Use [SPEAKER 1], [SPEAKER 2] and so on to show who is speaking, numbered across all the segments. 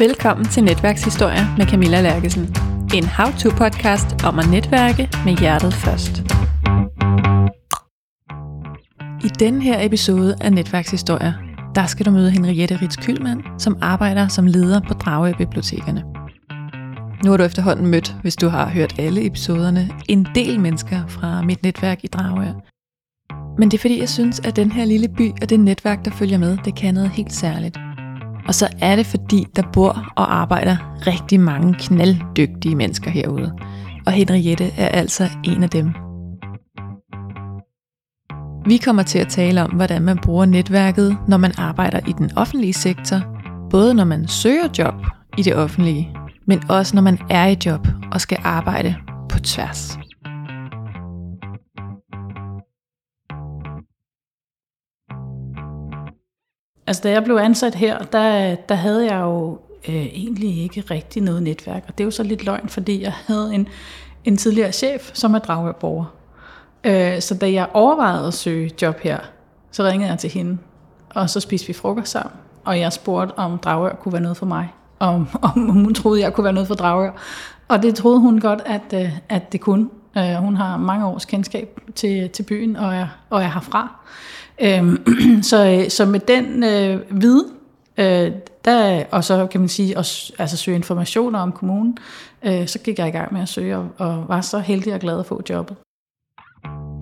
[SPEAKER 1] Velkommen til Netværkshistorier med Camilla Lærkesen. En how-to-podcast om at netværke med hjertet først. I den her episode af Netværkshistorier, der skal du møde Henriette Ritz Kylmand, som arbejder som leder på Dragø Bibliotekerne. Nu har du efterhånden mødt, hvis du har hørt alle episoderne, en del mennesker fra mit netværk i Dragø. Men det er fordi, jeg synes, at den her lille by og det netværk, der følger med, det kan noget helt særligt. Og så er det fordi, der bor og arbejder rigtig mange knalddygtige mennesker herude. Og Henriette er altså en af dem. Vi kommer til at tale om, hvordan man bruger netværket, når man arbejder i den offentlige sektor. Både når man søger job i det offentlige, men også når man er i job og skal arbejde på tværs.
[SPEAKER 2] Altså da jeg blev ansat her, der, der havde jeg jo øh, egentlig ikke rigtig noget netværk. Og det er jo så lidt løgn, fordi jeg havde en, en tidligere chef, som er dragørborger. Øh, så da jeg overvejede at søge job her, så ringede jeg til hende, og så spiste vi frokost sammen. Og jeg spurgte, om Dragør kunne være noget for mig. Om, om hun troede, jeg kunne være noget for Dragør. Og det troede hun godt, at, øh, at det kunne. Øh, hun har mange års kendskab til, til byen, og er, og er herfra. Øhm, så, så med den øh, viden, øh, der, og så kan man sige, også, altså søge informationer om kommunen, øh, så gik jeg i gang med at søge, og, og var så heldig og glad at få jobbet.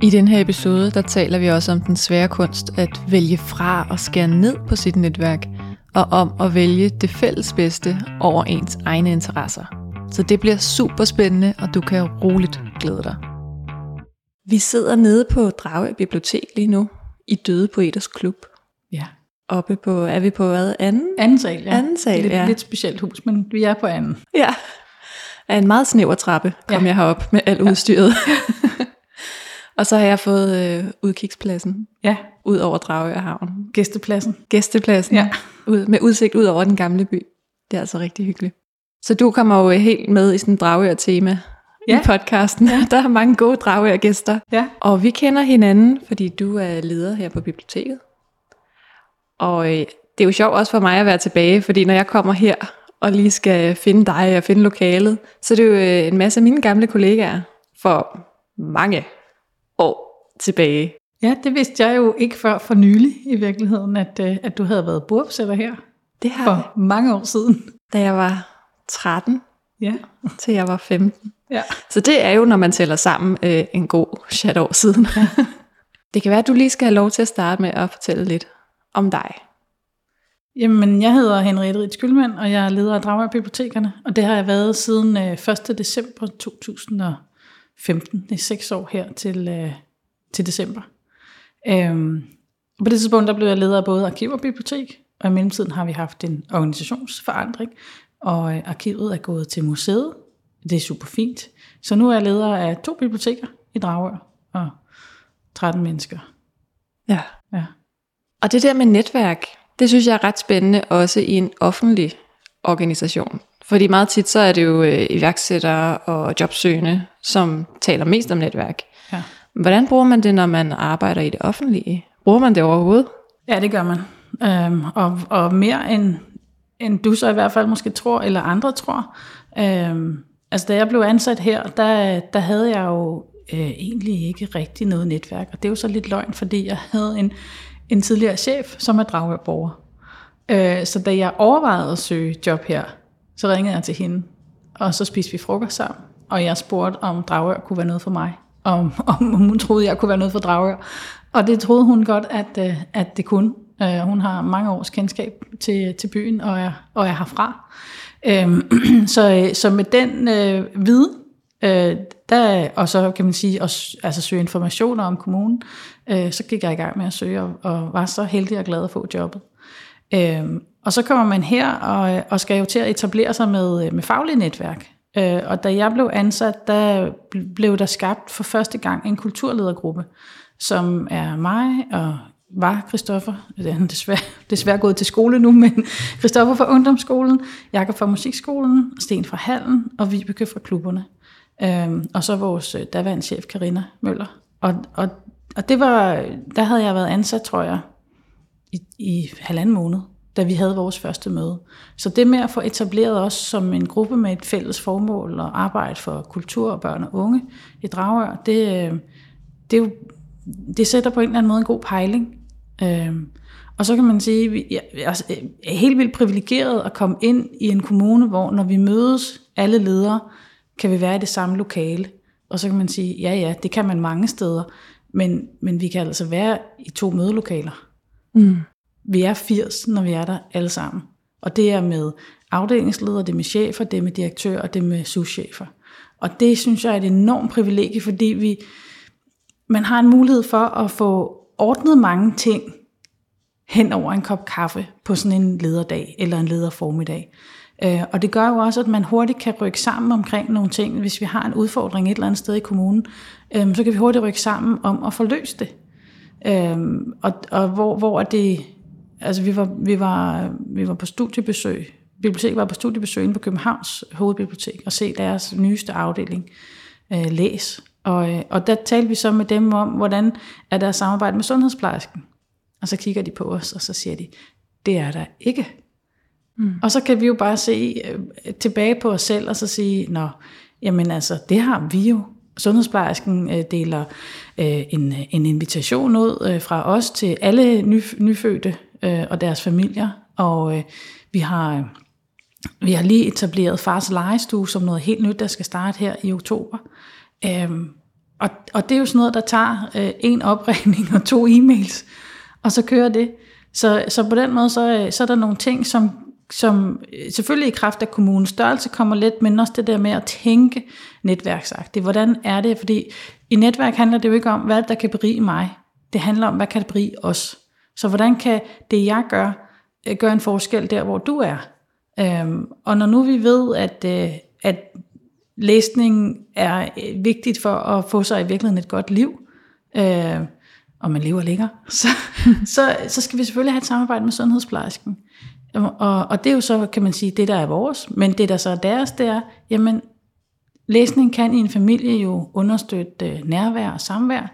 [SPEAKER 1] I den her episode, der taler vi også om den svære kunst at vælge fra og skære ned på sit netværk, og om at vælge det fælles bedste over ens egne interesser. Så det bliver super spændende, og du kan roligt glæde dig. Vi sidder nede på Drage Bibliotek lige nu, i Døde Poeters Klub.
[SPEAKER 2] Ja.
[SPEAKER 1] Oppe på, er vi på hvad? Anden?
[SPEAKER 2] Anden sal, ja.
[SPEAKER 1] Anden sal,
[SPEAKER 2] lidt,
[SPEAKER 1] ja.
[SPEAKER 2] Lidt specielt hus, men vi er på anden.
[SPEAKER 1] Ja. Af en meget snæver trappe kom
[SPEAKER 2] Ja.
[SPEAKER 1] jeg herop med alt udstyret. og så har jeg fået øh, udkigspladsen
[SPEAKER 2] Ja,
[SPEAKER 1] ud over Dragør Havn.
[SPEAKER 2] gæstepladsen.
[SPEAKER 1] Gæstepladsen
[SPEAKER 2] Ja.
[SPEAKER 1] ud, med udsigt ud over den gamle by. Det er altså rigtig hyggeligt. Så du kommer jo helt med i sådan en Dragør-tema
[SPEAKER 2] Ja.
[SPEAKER 1] i podcasten. Ja. Der er mange gode Dragør-gæster.
[SPEAKER 2] Ja.
[SPEAKER 1] Og vi kender hinanden, fordi du er leder her på biblioteket. Og øh, det er jo sjovt også for mig at være tilbage, fordi når jeg kommer her og lige skal finde dig og finde lokalet, så er det jo øh, en masse af mine gamle kollegaer for mange år tilbage.
[SPEAKER 2] Ja, det vidste jeg jo ikke før for nylig i virkeligheden, at, øh, at du havde været bordopsætter her
[SPEAKER 1] Det har
[SPEAKER 2] for mange år siden.
[SPEAKER 1] da jeg var 13
[SPEAKER 2] Ja,
[SPEAKER 1] til jeg var 15.
[SPEAKER 2] ja.
[SPEAKER 1] Så det er jo, når man tæller sammen, øh, en god chat år siden. det kan være, at du lige skal have lov til at starte med at fortælle lidt om dig.
[SPEAKER 2] Jamen, jeg hedder Henriette Ritz Kylmand, og jeg er leder af Dragør Bibliotekerne, og det har jeg været siden øh, 1. december 2015. Det er seks år her til, øh, til december. Øhm, og på det tidspunkt der blev jeg leder af både arkiv og bibliotek, og i mellemtiden har vi haft en organisationsforandring, og øh, arkivet er gået til museet. Det er super fint. Så nu er jeg leder af to biblioteker i Dragør, og 13 mennesker.
[SPEAKER 1] Ja.
[SPEAKER 2] Ja.
[SPEAKER 1] Og det der med netværk, det synes jeg er ret spændende også i en offentlig organisation. Fordi meget tit så er det jo øh, iværksættere og jobsøgende, som taler mest om netværk.
[SPEAKER 2] Ja.
[SPEAKER 1] Hvordan bruger man det, når man arbejder i det offentlige? Bruger man det overhovedet?
[SPEAKER 2] Ja, det gør man. Øhm, og, og mere end, end du så i hvert fald måske tror, eller andre tror. Øhm, altså da jeg blev ansat her, der, der havde jeg jo øh, egentlig ikke rigtig noget netværk. Og det er jo så lidt løgn, fordi jeg havde en, en tidligere chef, som er Dragør-borger. Øh, så da jeg overvejede at søge job her, så ringede jeg til hende, og så spiste vi frokost sammen. Og jeg spurgte, om Dragør kunne være noget for mig. Om, om hun troede, jeg kunne være noget for Dragør. Og det troede hun godt, at, øh, at det kunne. Øh, hun har mange års kendskab til, til byen, og er, og er herfra. Øhm, så, øh, så med den øh, viden, øh, der, og så kan man sige, og, altså søge informationer om kommunen, øh, så gik jeg i gang med at søge, og, og var så heldig og glad at få jobbet. Øhm, og så kommer man her og, og skal jo til at etablere sig med, øh, med faglige netværk. Øh, og da jeg blev ansat, der blev der skabt for første gang en kulturledergruppe, som er mig og var Christoffer, han er desværre, desværre gået til skole nu, men Christoffer fra ungdomsskolen, Jakob fra musikskolen, Sten fra Hallen og Vibeke fra klubberne. Øhm, og så vores øh, daværende chef, Karina Møller. Og, og, og det var, der havde jeg været ansat, tror jeg, i, i halvanden måned. da vi havde vores første møde. Så det med at få etableret os som en gruppe med et fælles formål og arbejde for kultur og børn og unge i Dragør, det, øh, det, er jo, det sætter på en eller anden måde en god pejling. Øh, og så kan man sige, at jeg er helt vildt privilegeret at komme ind i en kommune, hvor når vi mødes, alle ledere, kan vi være i det samme lokale. Og så kan man sige, ja ja, det kan man mange steder, men, men vi kan altså være i to mødelokaler. Mm. Vi er 80, når vi er der alle sammen. Og det er med afdelingsledere, det er med chefer, det er med direktører, og det er med souschefer. Og det synes jeg er et enormt privilegie, fordi vi, man har en mulighed for at få ordnet mange ting hen over en kop kaffe på sådan en lederdag eller en lederformiddag. Øh, og det gør jo også, at man hurtigt kan rykke sammen omkring nogle ting. Hvis vi har en udfordring et eller andet sted i kommunen, øh, så kan vi hurtigt rykke sammen om at få løst det. Øh, og, og hvor, hvor er det, altså vi var, vi var, vi var på studiebesøg, biblioteket var på studiebesøg inde på Københavns hovedbibliotek og se deres nyeste afdeling, Læs. Og, og der talte vi så med dem om, hvordan er der samarbejde med sundhedsplejersken. Og så kigger de på os, og så siger de, det er der ikke. Mm. Og så kan vi jo bare se øh, tilbage på os selv, og så sige, nå, jamen altså, det har vi jo. Sundhedsplejersken øh, deler øh, en, en invitation ud øh, fra os til alle ny, nyfødte øh, og deres familier, og øh, vi har... Vi har lige etableret Fars Legestue som noget helt nyt, der skal starte her i oktober. Øhm, og, og det er jo sådan noget, der tager øh, en opregning og to e-mails, og så kører det. Så, så på den måde, så, øh, så er der nogle ting, som, som øh, selvfølgelig i kraft af kommunens størrelse kommer lidt, men også det der med at tænke netværksagtigt. Hvordan er det? Fordi i netværk handler det jo ikke om, hvad der kan berige mig. Det handler om, hvad kan det berige os. Så hvordan kan det, jeg gør, øh, gøre en forskel der, hvor du er? Øhm, og når nu vi ved, at, øh, at læsning er øh, vigtigt for at få sig i virkeligheden et godt liv, øh, og man lever længere, så, så, så skal vi selvfølgelig have et samarbejde med sundhedsplejersken. Og, og det er jo så, kan man sige, det der er vores, men det der så er deres, det er, jamen, læsning kan i en familie jo understøtte øh, nærvær og samvær,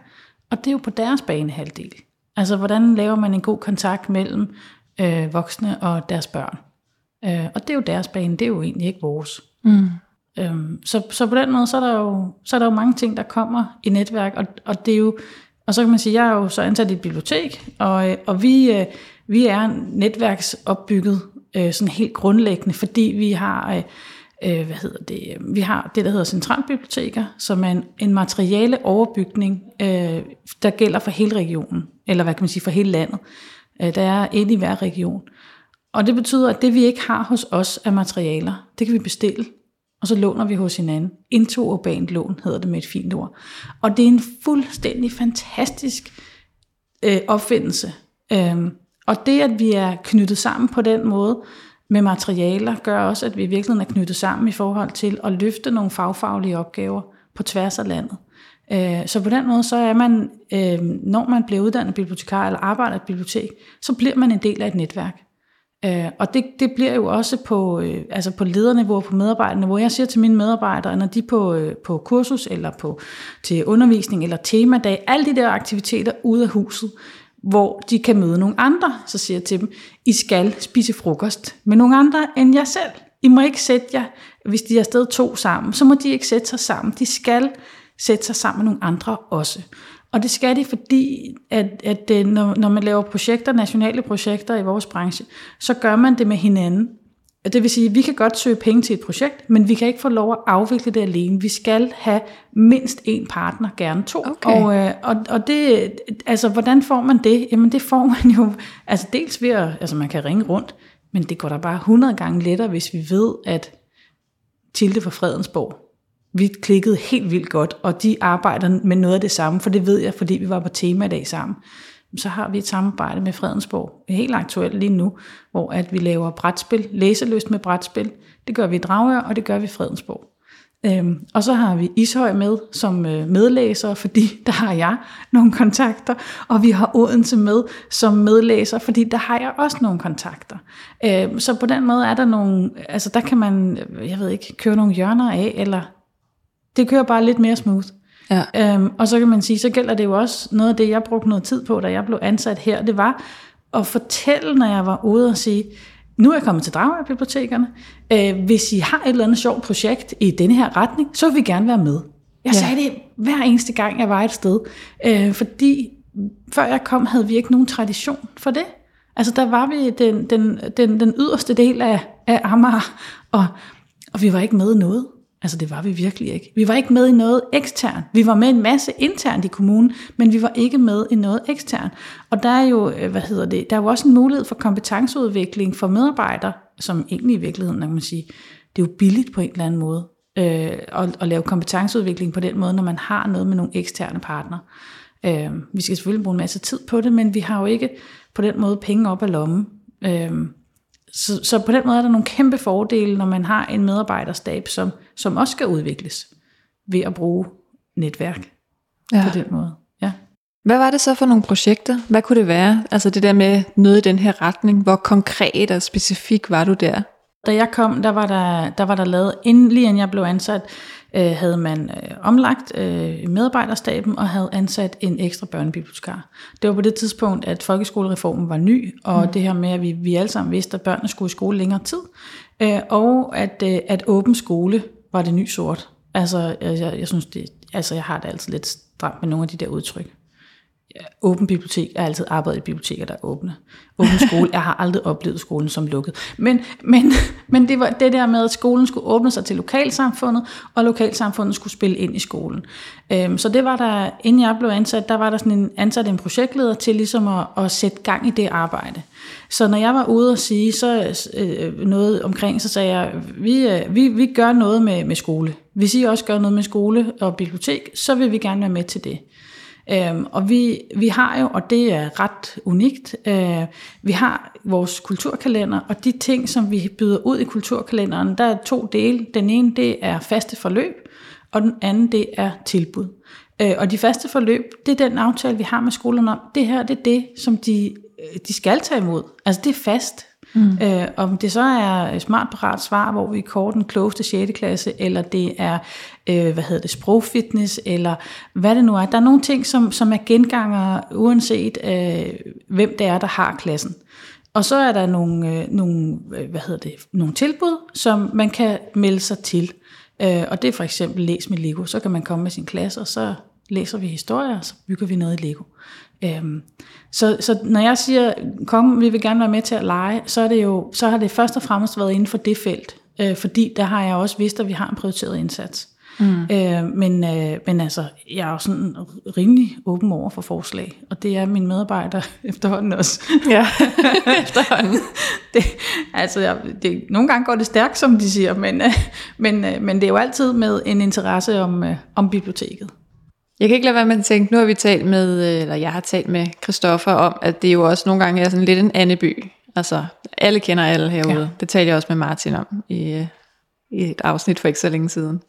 [SPEAKER 2] og det er jo på deres banehalvdel. Altså, hvordan laver man en god kontakt mellem øh, voksne og deres børn? Øh, og det er jo deres bane, det er jo egentlig ikke vores. Mm. Øhm, så, så på den måde, så er, der jo, så er der jo mange ting, der kommer i netværk, og, og det er jo, og så kan man sige, jeg er jo så ansat i et bibliotek, og, øh, og vi, øh, vi er netværksopbygget øh, sådan helt grundlæggende, fordi vi har, øh, øh hvad hedder det, vi har det, der hedder centralbiblioteker, som er en, en materiale overbygning, øh, der gælder for hele regionen, eller hvad kan man sige, for hele landet. Øh, der er et i hver region. Og det betyder, at det vi ikke har hos os af materialer, det kan vi bestille og så låner vi hos hinanden. Interurbant lån hedder det med et fint ord. Og det er en fuldstændig fantastisk øh, opfindelse. Øhm, og det, at vi er knyttet sammen på den måde med materialer, gør også, at vi i virkeligheden er knyttet sammen i forhold til at løfte nogle fagfaglige opgaver på tværs af landet. Øh, så på den måde, så er man, øh, når man bliver uddannet bibliotekar eller arbejder i et bibliotek, så bliver man en del af et netværk. Øh, og det, det bliver jo også på, øh, altså på lederniveau og på medarbejderniveau. Jeg siger til mine medarbejdere, når de er på, øh, på kursus eller på, til undervisning eller temadag, alle de der aktiviteter ude af huset, hvor de kan møde nogle andre, så siger jeg til dem, I skal spise frokost med nogle andre end jer selv. I må ikke sætte jer, hvis de er afsted to sammen, så må de ikke sætte sig sammen. De skal sætte sig sammen med nogle andre også. Og det skal de, fordi at, at når, når man laver projekter, nationale projekter i vores branche, så gør man det med hinanden. Det vil sige, at vi kan godt søge penge til et projekt, men vi kan ikke få lov at afvikle det alene. Vi skal have mindst en partner, gerne to. Okay. Og, øh, og, og det, altså, hvordan får man det? Jamen det får man jo, altså dels ved at, altså man kan ringe rundt, men det går da bare 100 gange lettere, hvis vi ved, at Tilde fra Fredensborg vi klikkede helt vildt godt, og de arbejder med noget af det samme, for det ved jeg, fordi vi var på tema i dag sammen. Så har vi et samarbejde med Fredensborg, helt aktuelt lige nu, hvor at vi laver brætspil, læseløst med brætspil. Det gør vi i Dragør, og det gør vi i Fredensborg. Øhm, og så har vi Ishøj med som øh, medlæser, fordi der har jeg nogle kontakter, og vi har Odense med som medlæser, fordi der har jeg også nogle kontakter. Øhm, så på den måde er der nogle, altså der kan man, jeg ved ikke, køre nogle hjørner af, eller det kører bare lidt mere smooth. Ja. Øhm, og så kan man sige, så gælder det jo også noget af det, jeg brugte noget tid på, da jeg blev ansat her, det var at fortælle, når jeg var ude og sige, nu er jeg kommet til Dragør Bibliotekerne. Øh, hvis I har et eller andet sjovt projekt i denne her retning, så vil vi gerne være med. Jeg ja. sagde det hver eneste gang, jeg var et sted. Øh, fordi før jeg kom, havde vi ikke nogen tradition for det. Altså der var vi den, den, den, den yderste del af, af Amager, og, og vi var ikke med i noget. Altså det var vi virkelig ikke. Vi var ikke med i noget ekstern. Vi var med en masse internt i kommunen, men vi var ikke med i noget ekstern. Og der er jo, øh, hvad hedder det, der er jo også en mulighed for kompetenceudvikling for medarbejdere, som egentlig i virkeligheden, kan man sige, det er jo billigt på en eller anden måde øh, at, at lave kompetenceudvikling på den måde, når man har noget med nogle eksterne partnere. Øh, vi skal selvfølgelig bruge en masse tid på det, men vi har jo ikke på den måde penge op af lommen. Øh, så, så på den måde er der nogle kæmpe fordele, når man har en medarbejderstab, som, som også skal udvikles ved at bruge netværk ja. på den måde. Ja.
[SPEAKER 1] Hvad var det så for nogle projekter? Hvad kunne det være? Altså det der med noget i den her retning. Hvor konkret og specifik var du der?
[SPEAKER 2] Da jeg kom, der var der, der, var der lavet, inden, lige inden jeg blev ansat, øh, havde man øh, omlagt øh, medarbejderstaben og havde ansat en ekstra børnebibliotekar. Det var på det tidspunkt, at folkeskolereformen var ny, og mm. det her med, at vi, vi alle sammen vidste, at børnene skulle i skole længere tid, øh, og at, øh, at åben skole var det ny sort. Altså, jeg, jeg synes, det, altså, jeg har det altid lidt stramt med nogle af de der udtryk åben bibliotek. Jeg har altid arbejdet i biblioteker, der er åbne. Åben skole. Jeg har aldrig oplevet skolen som lukket. Men, men, men det var det der med, at skolen skulle åbne sig til lokalsamfundet, og lokalsamfundet skulle spille ind i skolen. Øhm, så det var der, inden jeg blev ansat, der var der sådan en, ansat en projektleder til ligesom at, at sætte gang i det arbejde. Så når jeg var ude og sige så øh, noget omkring, så sagde jeg, vi, øh, vi, vi gør noget med, med skole. Hvis I også gør noget med skole og bibliotek, så vil vi gerne være med til det. Øhm, og vi, vi har jo, og det er ret unikt, øh, vi har vores kulturkalender, og de ting, som vi byder ud i kulturkalenderen, der er to dele. Den ene, det er faste forløb, og den anden, det er tilbud. Øh, og de faste forløb, det er den aftale, vi har med skolerne om. Det her, det er det, som de, øh, de skal tage imod. Altså det er fast. Mm. Øh, om det så er smart parat svar, hvor vi kår den klogeste 6. klasse, eller det er øh, hvad hedder det, sprogfitness, eller hvad det nu er. Der er nogle ting, som, som er genganger, uanset øh, hvem det er, der har klassen. Og så er der nogle, øh, nogle, øh, hvad hedder det, nogle tilbud, som man kan melde sig til. Øh, og det er for eksempel Læs med Lego. Så kan man komme med sin klasse, og så læser vi historier, og så bygger vi noget i Lego. Øhm, så, så når jeg siger, kom, vi vil gerne være med til at lege, så, er det jo, så har det først og fremmest været inden for det felt. Øh, fordi der har jeg også vidst, at vi har en prioriteret indsats. Mm. Øh, men, øh, men altså, jeg er jo sådan rimelig åben over for forslag, og det er min medarbejder efterhånden også.
[SPEAKER 1] Ja, efterhånden.
[SPEAKER 2] det, altså, jeg, det, nogle gange går det stærkt, som de siger, men, øh, men, øh, men det er jo altid med en interesse om, øh, om biblioteket.
[SPEAKER 1] Jeg kan ikke lade være med at tænke, nu har vi talt med, eller jeg har talt med Christoffer om, at det jo også nogle gange er sådan lidt en andeby. Altså, alle kender alle herude. Ja. Det talte jeg også med Martin om i, i et afsnit for ikke så længe siden.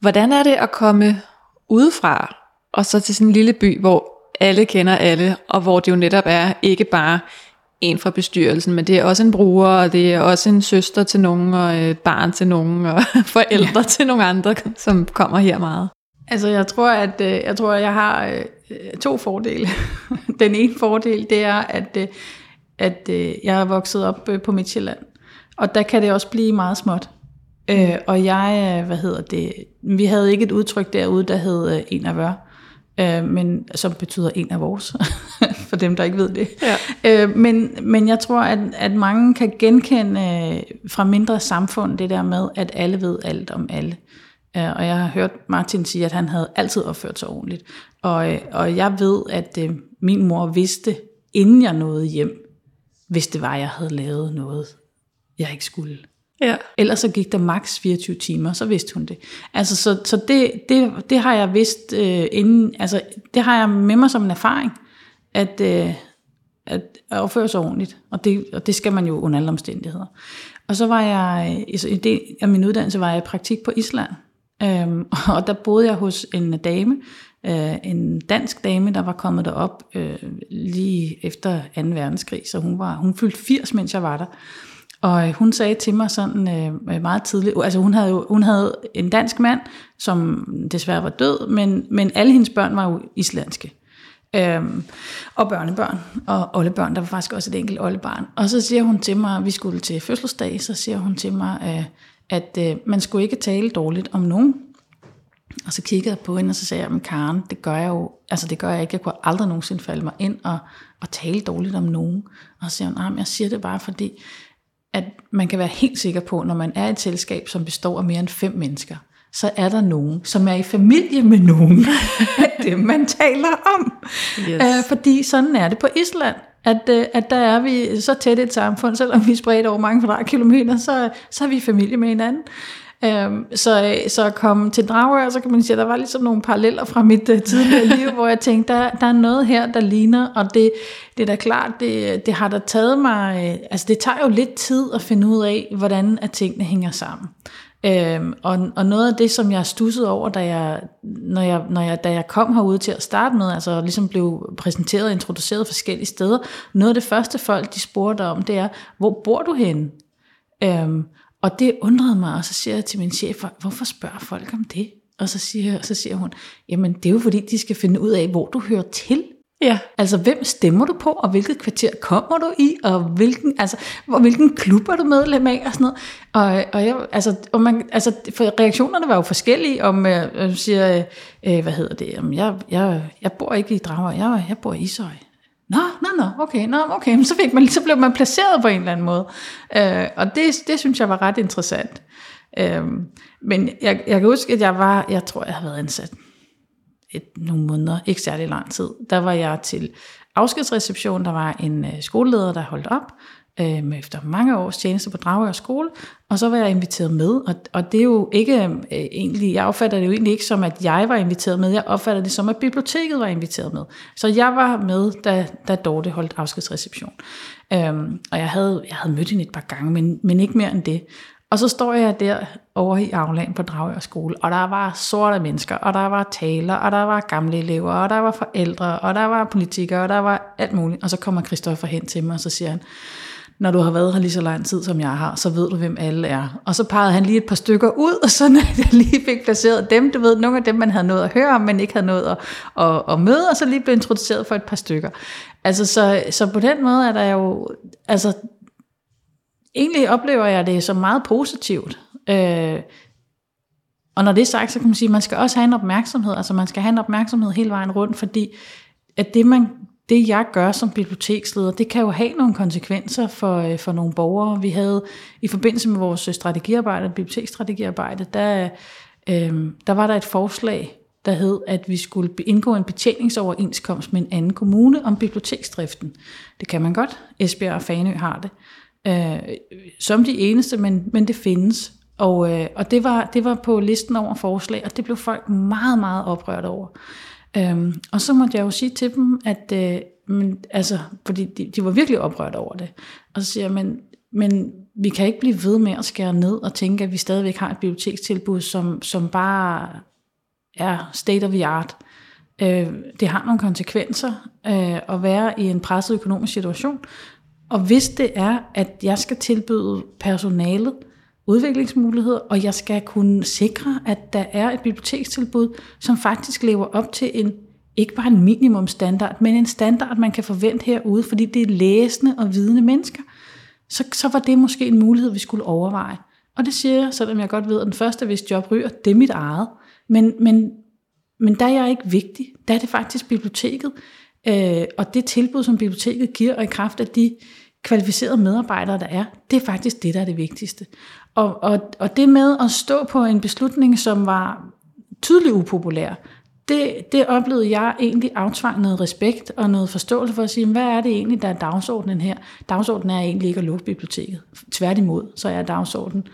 [SPEAKER 1] Hvordan er det at komme udefra, og så til sådan en lille by, hvor alle kender alle, og hvor det jo netop er ikke bare en fra bestyrelsen, men det er også en bruger, og det er også en søster til nogen, og et barn til nogen, og forældre ja. til nogle andre, som kommer her meget.
[SPEAKER 2] Altså jeg tror, at øh, jeg tror, at jeg har øh, to fordele. Den ene fordel, det er, at, øh, at jeg er vokset op på Midtjylland, og der kan det også blive meget småt. Øh, og jeg, hvad hedder det, vi havde ikke et udtryk derude, der hed øh, en af vør, øh, men, som betyder en af vores, for dem, der ikke ved det. Ja. Øh, men, men jeg tror, at, at mange kan genkende fra mindre samfund det der med, at alle ved alt om alle. Øh, og jeg har hørt Martin sige, at han havde altid opført sig ordentligt. Og, øh, og jeg ved, at øh, min mor vidste, inden jeg nåede hjem, hvis det var, at jeg havde lavet noget, jeg ikke skulle. Ja. Ellers så gik der maks 24 timer, så vidste hun det. Altså, så, så det, det, det har jeg vidst øh, inden, altså, det har jeg med mig som en erfaring, at, øh, at opføre sig ordentligt. Og det, og det skal man jo under alle omstændigheder. Og så var jeg, i det af min uddannelse var jeg i praktik på Island. Øhm, og der boede jeg hos en dame, øh, en dansk dame, der var kommet derop øh, lige efter 2. verdenskrig, så hun, var, hun fyldte 80, mens jeg var der. Og øh, hun sagde til mig sådan øh, meget tidligt, altså hun havde jo hun havde en dansk mand, som desværre var død, men, men alle hendes børn var jo islandske. Øhm, og børnebørn, og oldebørn, der var faktisk også et enkelt oldebarn. Og så siger hun til mig, vi skulle til fødselsdag, så siger hun til mig, øh, at øh, man skulle ikke tale dårligt om nogen. Og så kiggede jeg på hende, og så sagde jeg, men Karen, det gør jeg jo, altså det gør jeg ikke, jeg kunne aldrig nogensinde falde mig ind og, og tale dårligt om nogen. Og så siger hun, nah, jeg siger det bare fordi, at man kan være helt sikker på, når man er i et selskab, som består af mere end fem mennesker, så er der nogen, som er i familie med nogen af dem, man taler om. Yes. Øh, fordi sådan er det på Island, at, øh, at der er vi så tæt et samfund, selvom vi er spredt over mange kvadratkilometer, så, så er vi familie med hinanden. Øhm, så, øh, så at komme til Dragør, så kan man sige, at der var ligesom nogle paralleller fra mit uh, tidligere liv, hvor jeg tænkte, der, der er noget her, der ligner, og det, det er da klart, det, det har da taget mig, altså det tager jo lidt tid at finde ud af, hvordan at tingene hænger sammen. Øhm, og, og noget af det, som jeg stussede over, da jeg, når jeg, når jeg, da jeg kom herude til at starte med, altså ligesom blev præsenteret og introduceret forskellige steder, noget af det første folk, de spurgte om, det er, hvor bor du henne? Øhm, og det undrede mig, og så siger jeg til min chef, hvorfor spørger folk om det? Og så siger, så siger hun, jamen det er jo fordi, de skal finde ud af, hvor du hører til. Ja. Altså, hvem stemmer du på, og hvilket kvarter kommer du i, og hvilken, altså, hvor, hvilken klub er du medlem af, og sådan noget. Og, og, jeg, altså, og man, altså, for reaktionerne var jo forskellige, om øh, jeg siger, øh, hvad hedder det, om jeg, jeg, jeg bor ikke i Drager, jeg, jeg bor i Ishøj. Nå, nå, nå, okay, nå, okay. Så, fik man, så blev man placeret på en eller anden måde. Øh, og det, det synes jeg var ret interessant. Øh, men jeg, jeg kan huske, at jeg var, jeg tror, jeg har været ansat et, nogle måneder, ikke særlig lang tid. Der var jeg til afskedsreception, der var en øh, skoleleder, der holdt op, øh, efter mange års tjeneste på Dragør skole, og så var jeg inviteret med, og, og det er jo ikke øh, egentlig, jeg opfatter det jo egentlig ikke som, at jeg var inviteret med, jeg opfatter det som, at biblioteket var inviteret med. Så jeg var med, da, da Dorte holdt afskedsreception. Øhm, og jeg havde, jeg havde mødt hende et par gange, men, men ikke mere end det. Og så står jeg der over i Afland på Dragør skole, og der var sorte mennesker, og der var taler, og der var gamle elever, og der var forældre, og der var politikere, og der var alt muligt. Og så kommer Christoffer hen til mig, og så siger han, når du har været her lige så lang tid, som jeg har, så ved du, hvem alle er. Og så pegede han lige et par stykker ud, og så når jeg lige fik placeret dem, du ved, nogle af dem, man havde nået at høre om, men ikke havde nået at, at, at møde, og så lige blev introduceret for et par stykker. Altså, så, så på den måde er der jo, altså, egentlig oplever jeg det som meget positivt. Øh, og når det er sagt, så kan man sige, at man skal også have en opmærksomhed, altså man skal have en opmærksomhed hele vejen rundt, fordi at det, man det jeg gør som biblioteksleder, det kan jo have nogle konsekvenser for, øh, for nogle borgere. Vi havde i forbindelse med vores øh, strategiarbejde, biblioteksstrategiarbejde, der, øh, der var der et forslag, der hed, at vi skulle indgå en betjeningsoverenskomst med en anden kommune om biblioteksdriften. Det kan man godt. Esbjerg og Fanø har det. Øh, som de eneste, men, men det findes. Og, øh, og det, var, det var på listen over forslag, og det blev folk meget, meget oprørt over. Øhm, og så måtte jeg jo sige til dem, at øh, men, altså, fordi de, de var virkelig oprørt over det. Og så siger jeg, men, men vi kan ikke blive ved med at skære ned og tænke, at vi stadigvæk har et bibliotekstilbud, som, som bare er state of the art. Øh, det har nogle konsekvenser øh, at være i en presset økonomisk situation. Og hvis det er, at jeg skal tilbyde personalet udviklingsmuligheder, og jeg skal kunne sikre, at der er et bibliotekstilbud, som faktisk lever op til en ikke bare en minimumstandard, men en standard, man kan forvente herude, fordi det er læsende og vidende mennesker, så, så var det måske en mulighed, vi skulle overveje. Og det siger jeg, selvom jeg godt ved, at den første, hvis job ryger, det er mit eget. Men, men, men der er jeg ikke vigtig. Der er det faktisk biblioteket, øh, og det tilbud, som biblioteket giver, og i kraft af de kvalificerede medarbejdere, der er, det er faktisk det, der er det vigtigste. Og, og, og det med at stå på en beslutning, som var tydeligt upopulær, det, det oplevede jeg egentlig aftvang noget respekt og noget forståelse for at sige, hvad er det egentlig, der er dagsordenen her? Dagsordenen er egentlig ikke at lukke biblioteket. Tværtimod, så er dagsordenen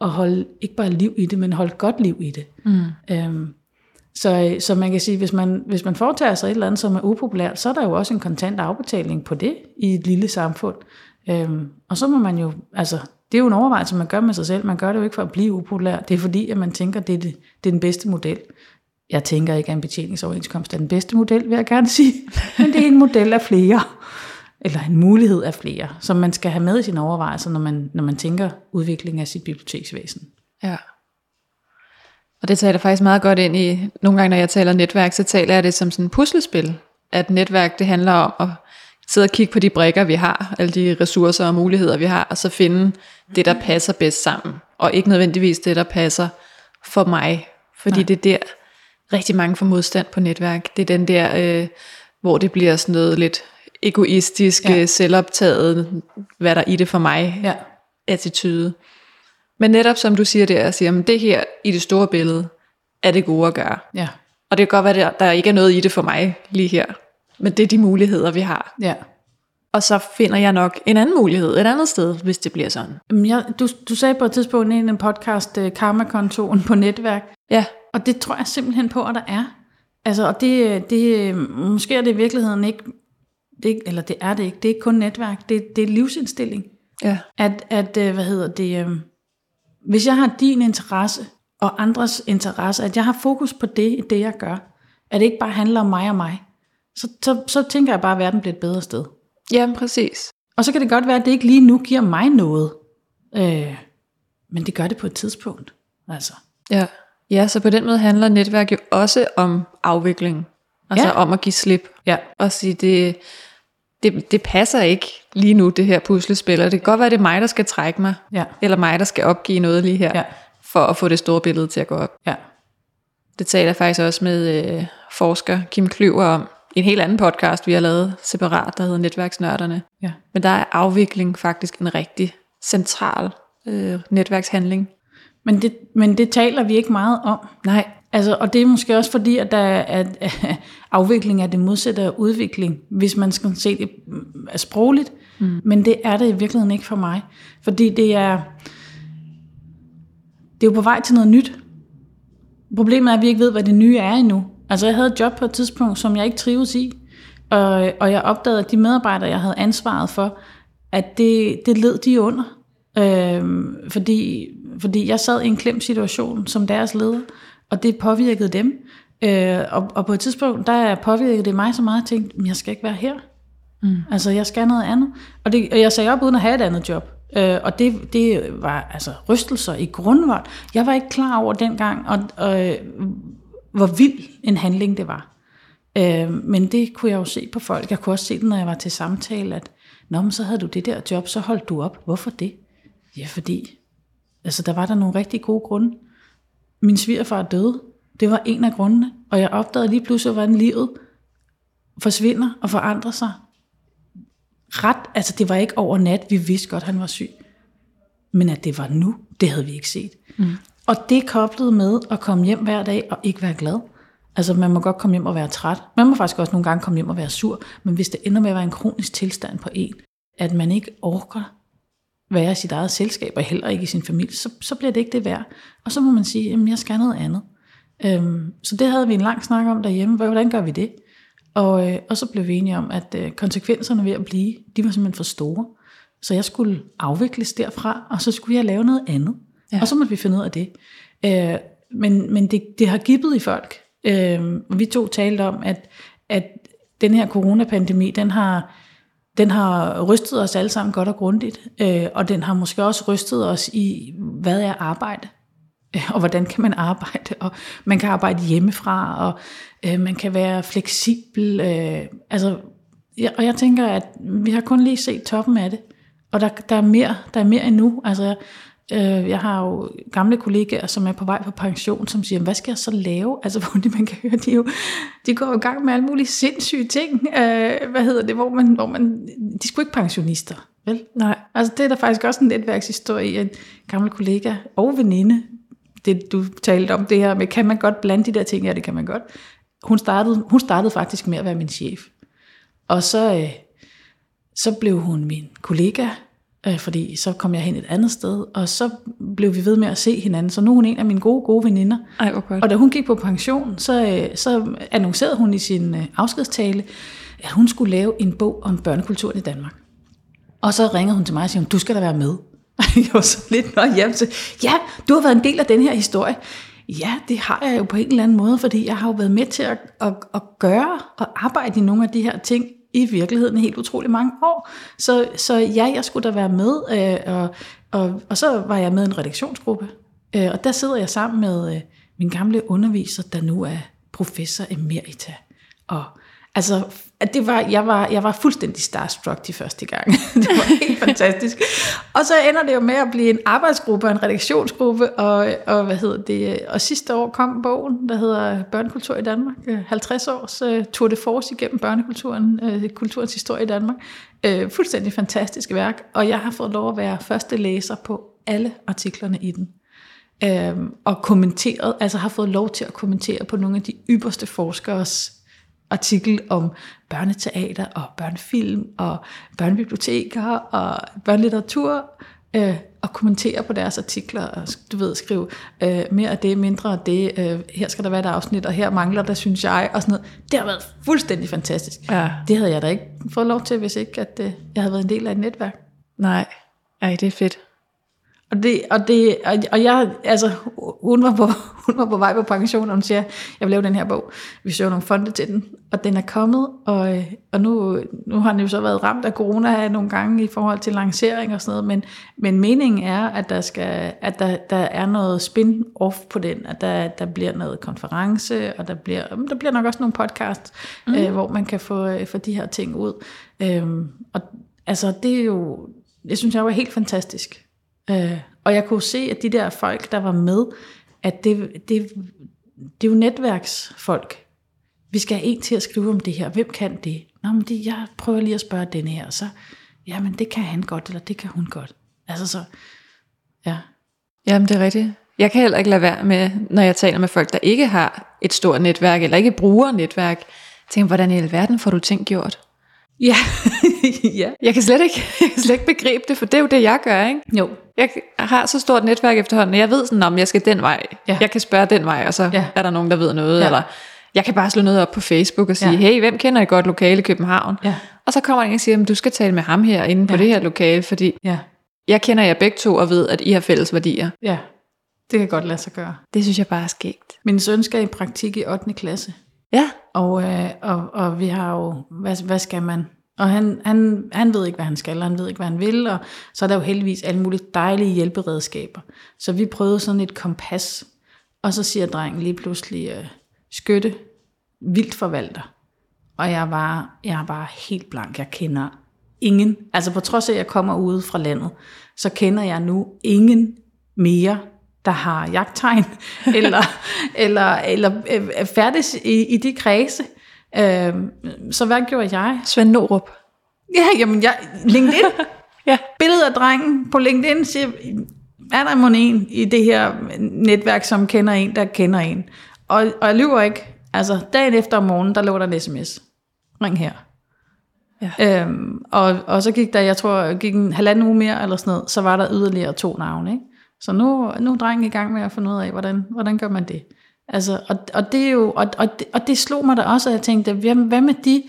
[SPEAKER 2] at holde ikke bare liv i det, men holde godt liv i det. Mm. Øhm, så, øh, så man kan sige, hvis man, hvis man foretager sig et eller andet, som er upopulært, så er der jo også en kontant afbetaling på det i et lille samfund. Øhm, og så må man jo, altså det er jo en overvejelse, man gør med sig selv. Man gør det jo ikke for at blive upopulær. Det er fordi, at man tænker, at det er, det, det er den bedste model. Jeg tænker ikke, at en betjeningsoverenskomst er den bedste model, vil jeg gerne sige. Men det er en model af flere. Eller en mulighed af flere, som man skal have med i sine overvejelser, når man, når man tænker udvikling af sit biblioteksvæsen.
[SPEAKER 1] Ja. Og det taler faktisk meget godt ind i, nogle gange når jeg taler netværk, så taler jeg det som sådan et puslespil. at netværk det handler om at sidde og kigge på de brækker, vi har, alle de ressourcer og muligheder, vi har, og så finde det, der passer bedst sammen, og ikke nødvendigvis det, der passer for mig, fordi Nej. det er der, rigtig mange får modstand på netværk. Det er den der, øh, hvor det bliver sådan noget lidt egoistisk, ja. selvoptaget, hvad der i det for mig, ja. attitude. Men netop som du siger der, siger, at det her i det store billede, er det gode at gøre. Ja. Og det kan godt være, at der ikke er noget i det for mig lige her. Men det er de muligheder, vi har. Ja. Og så finder jeg nok en anden mulighed et andet sted, hvis det bliver sådan.
[SPEAKER 2] Jeg, du, du sagde på et tidspunkt i en podcast, uh, Karma-kontoen på netværk.
[SPEAKER 1] Ja.
[SPEAKER 2] Og det tror jeg simpelthen på, at der er. Altså, og det, det, måske er det i virkeligheden ikke, det, eller det er det ikke, det er ikke kun netværk, det, det er livsindstilling.
[SPEAKER 1] Ja.
[SPEAKER 2] At, at, øh, hvad hedder det, øh, hvis jeg har din interesse, og andres interesse, at jeg har fokus på det i det, jeg gør, at det ikke bare handler om mig og mig, så, så, så tænker jeg bare, at verden bliver et bedre sted.
[SPEAKER 1] Ja, præcis.
[SPEAKER 2] Og så kan det godt være, at det ikke lige nu giver mig noget, øh, men det gør det på et tidspunkt. Altså.
[SPEAKER 1] Ja. ja, så på den måde handler netværk jo også om afvikling. Altså ja. om at give slip.
[SPEAKER 2] Ja.
[SPEAKER 1] Og sige, det, det, det passer ikke lige nu, det her puslespil. Og det kan godt være, det er mig, der skal trække mig.
[SPEAKER 2] Ja.
[SPEAKER 1] Eller mig, der skal opgive noget lige her.
[SPEAKER 2] Ja
[SPEAKER 1] for at få det store billede til at gå op.
[SPEAKER 2] Ja.
[SPEAKER 1] Det taler jeg faktisk også med øh, forsker Kim Kløver om i en helt anden podcast, vi har lavet separat, der hedder Netværksnørderne.
[SPEAKER 2] Ja.
[SPEAKER 1] Men der er afvikling faktisk en rigtig central øh, netværkshandling.
[SPEAKER 2] Men det, men det taler vi ikke meget om.
[SPEAKER 1] Nej.
[SPEAKER 2] Altså, og det er måske også fordi, at, der er, at, afvikling er det modsatte af udvikling, hvis man skal se det mm, er sprogligt. Mm. Men det er det i virkeligheden ikke for mig. Fordi det er, det er jo på vej til noget nyt. Problemet er, at vi ikke ved, hvad det nye er endnu. Altså jeg havde et job på et tidspunkt, som jeg ikke trives i, og, og jeg opdagede, at de medarbejdere, jeg havde ansvaret for, at det, det led de under. Øhm, fordi, fordi jeg sad i en klemt situation som deres leder, og det påvirkede dem. Øh, og, og på et tidspunkt, der påvirkede det mig så meget, at jeg tænkte, jeg skal ikke være her. Mm. Altså, jeg skal noget andet. Og, det, og jeg sagde op uden at have et andet job. Øh, og det, det var altså rystelser i grundvold. Jeg var ikke klar over dengang, og, og, øh, hvor vild en handling det var. Øh, men det kunne jeg jo se på folk. Jeg kunne også se det, når jeg var til samtale, at Nå, men så havde du det der job, så holdt du op. Hvorfor det? Ja, fordi altså, der var der nogle rigtig gode grunde. Min svigerfar døde. Det var en af grundene. Og jeg opdagede lige pludselig, hvordan livet forsvinder og forandrer sig ret, altså det var ikke over nat, vi vidste godt, han var syg. Men at det var nu, det havde vi ikke set. Mm. Og det koblede med at komme hjem hver dag og ikke være glad. Altså man må godt komme hjem og være træt. Man må faktisk også nogle gange komme hjem og være sur. Men hvis det ender med at være en kronisk tilstand på en, at man ikke orker være i sit eget selskab, og heller ikke i sin familie, så, så bliver det ikke det værd. Og så må man sige, at jeg skal noget andet. Øhm, så det havde vi en lang snak om derhjemme. Hvordan gør vi det? Og, øh, og så blev vi enige om, at øh, konsekvenserne ved at blive, de var simpelthen for store. Så jeg skulle afvikles derfra, og så skulle jeg lave noget andet. Ja. Og så måtte vi finde ud af det. Øh, men men det, det har gibbet i folk. Øh, vi to talte om, at, at den her coronapandemi, den har, den har rystet os alle sammen godt og grundigt. Øh, og den har måske også rystet os i, hvad er arbejde? Øh, og hvordan kan man arbejde, og man kan arbejde hjemmefra, og øh, man kan være fleksibel. Øh, altså, ja, og jeg tænker, at vi har kun lige set toppen af det, og der, der, er, mere, der er mere endnu. Altså, øh, jeg har jo gamle kollegaer, som er på vej på pension, som siger, hvad skal jeg så lave? Altså, hvor de, man kan høre, de, jo, de går i gang med alle mulige sindssyge ting. Øh, hvad hedder det, hvor man, hvor man, de skulle ikke pensionister. Vel?
[SPEAKER 1] Nej.
[SPEAKER 2] Altså det er der faktisk også en netværkshistorie i en gammel kollega og veninde, det du talte om, det her med, kan man godt blande de der ting? Ja, det kan man godt. Hun startede, hun startede faktisk med at være min chef. Og så, øh, så blev hun min kollega, øh, fordi så kom jeg hen et andet sted, og så blev vi ved med at se hinanden. Så nu er hun en af mine gode, gode veninder.
[SPEAKER 1] Ej, okay.
[SPEAKER 2] Og da hun gik på pension, så, øh, så annoncerede hun i sin øh, afskedstale, at hun skulle lave en bog om børnekulturen i Danmark. Og så ringede hun til mig og sagde, du skal da være med. jeg var så lidt noget hjem til, ja, du har været en del af den her historie. Ja, det har jeg jo på en eller anden måde, fordi jeg har jo været med til at, at, at gøre og arbejde i nogle af de her ting i virkeligheden helt utrolig mange år. Så, så ja, jeg skulle da være med, øh, og, og, og så var jeg med i en redaktionsgruppe, øh, og der sidder jeg sammen med øh, min gamle underviser, der nu er professor emerita, og Altså, at det var, jeg, var, jeg var fuldstændig starstruck de første gang. det var helt fantastisk. Og så ender det jo med at blive en arbejdsgruppe, en redaktionsgruppe, og, og, hvad hedder det, og sidste år kom bogen, der hedder Børnekultur i Danmark. Øh, 50 års uh, tour de force igennem børnekulturen, uh, kulturens historie i Danmark. Uh, fuldstændig fantastisk værk, og jeg har fået lov at være første læser på alle artiklerne i den. Uh, og kommenteret, altså har fået lov til at kommentere på nogle af de ypperste forskeres artikel om børneteater og børnefilm og børnebiblioteker og børnelitteratur, øh, og kommentere på deres artikler, og du ved, skrive øh, mere af det, mindre af det, øh, her skal der være et afsnit, og her mangler der, synes jeg, og sådan noget. Det har været fuldstændig fantastisk.
[SPEAKER 1] Ja.
[SPEAKER 2] Det havde jeg da ikke fået lov til, hvis ikke at, øh, jeg havde været en del af et netværk.
[SPEAKER 1] Nej, Ej, det er fedt.
[SPEAKER 2] Og, det, og, det, og, og jeg, altså, hun var, på, hun var på vej på pension, og hun siger, jeg vil lave den her bog. Vi søger nogle fonde til den, og den er kommet, og, og nu, nu har den jo så været ramt af corona nogle gange i forhold til lancering og sådan noget, men, men meningen er, at der, skal, at der, der er noget spin-off på den, at der, der bliver noget konference, og der bliver, der bliver nok også nogle podcast, mm. øh, hvor man kan få, få de her ting ud. Øhm, og altså, det er jo, det synes jeg var helt fantastisk. Øh, og jeg kunne se, at de der folk, der var med, at det, det, det er jo netværksfolk. Vi skal have en til at skrive om det her. Hvem kan det? Nå, men det, jeg prøver lige at spørge denne her. Så, jamen det kan han godt, eller det kan hun godt. Altså så, ja.
[SPEAKER 1] Jamen det er rigtigt. Jeg kan heller ikke lade være med, når jeg taler med folk, der ikke har et stort netværk, eller ikke bruger netværk, tænker, hvordan i alverden får du ting gjort?
[SPEAKER 2] Ja. ja.
[SPEAKER 1] Jeg kan, slet ikke, jeg kan slet ikke begribe det, for det er jo det, jeg gør, ikke?
[SPEAKER 2] Jo.
[SPEAKER 1] Jeg har så stort netværk efterhånden, jeg ved sådan, om jeg skal den vej.
[SPEAKER 2] Ja.
[SPEAKER 1] Jeg kan spørge den vej, og så
[SPEAKER 2] Ja.
[SPEAKER 1] er der nogen, der ved noget.
[SPEAKER 2] Ja.
[SPEAKER 1] Eller jeg kan bare slå noget op på Facebook og sige,
[SPEAKER 2] Ja.
[SPEAKER 1] hey, hvem kender et godt lokale i København?
[SPEAKER 2] Ja.
[SPEAKER 1] Og så kommer en og siger, "Men du skal tale med ham her inde på
[SPEAKER 2] Ja.
[SPEAKER 1] det her lokale, fordi
[SPEAKER 2] Ja.
[SPEAKER 1] jeg kender jer begge to og ved, at I har fælles værdier.
[SPEAKER 2] Ja. Det kan godt lade sig gøre.
[SPEAKER 1] Det synes jeg bare er skægt.
[SPEAKER 2] Min søn skal i praktik i 8. klasse.
[SPEAKER 1] Ja,
[SPEAKER 2] Og, øh, og, og vi har jo, hvad, hvad skal man? Og han, han, han ved ikke, hvad han skal, og han ved ikke, hvad han vil, og så er der jo heldigvis alle mulige dejlige hjælperedskaber. Så vi prøvede sådan et kompas, og så siger drengen lige pludselig, øh, skytte, vildt forvalter. Og jeg var, jeg var helt blank, jeg kender ingen, altså på trods af, at jeg kommer ude fra landet, så kender jeg nu ingen mere, der har jagttegn, eller, eller, eller øh, øh, færdes i, i de kredse. Øh, så hvad gjorde jeg?
[SPEAKER 1] Svend Norup.
[SPEAKER 2] Ja, jamen, jeg, LinkedIn.
[SPEAKER 1] Ja.
[SPEAKER 2] Billedet af drengen på LinkedIn siger, er der mon en i det her netværk, som kender en, der kender en? Og, og jeg lyver ikke. Altså, dagen efter om morgenen, der lå der en sms. Ring her.
[SPEAKER 1] Ja.
[SPEAKER 2] Øhm, og, og så gik der, jeg tror, gik en halvanden uge mere eller sådan noget, så var der yderligere to navne. Ikke? Så nu, nu er drengen i gang med at finde ud af, hvordan, hvordan gør man det. Altså, og, og, det er jo, og, og, det, og det slog mig da også, at jeg tænkte, hvad, med de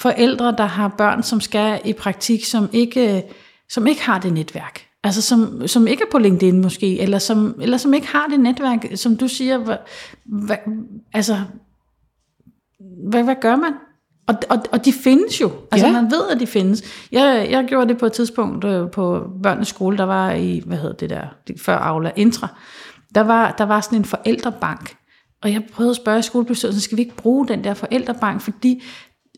[SPEAKER 2] forældre, der har børn, som skal i praktik, som ikke, som ikke har det netværk? Altså som, som ikke er på LinkedIn måske, eller som, eller som ikke har det netværk, som du siger, hvad, hvad, altså, hvad, hvad gør man? Og, og, og de findes jo. Altså
[SPEAKER 1] Ja.
[SPEAKER 2] man ved, at de findes. Jeg, jeg gjorde det på et tidspunkt øh, på børnenes skole, der var i, hvad hedder det der, før Aula Intra. Der var, der var sådan en forældrebank. Og jeg prøvede at spørge skolebestyrelsen, skal vi ikke bruge den der forældrebank? Fordi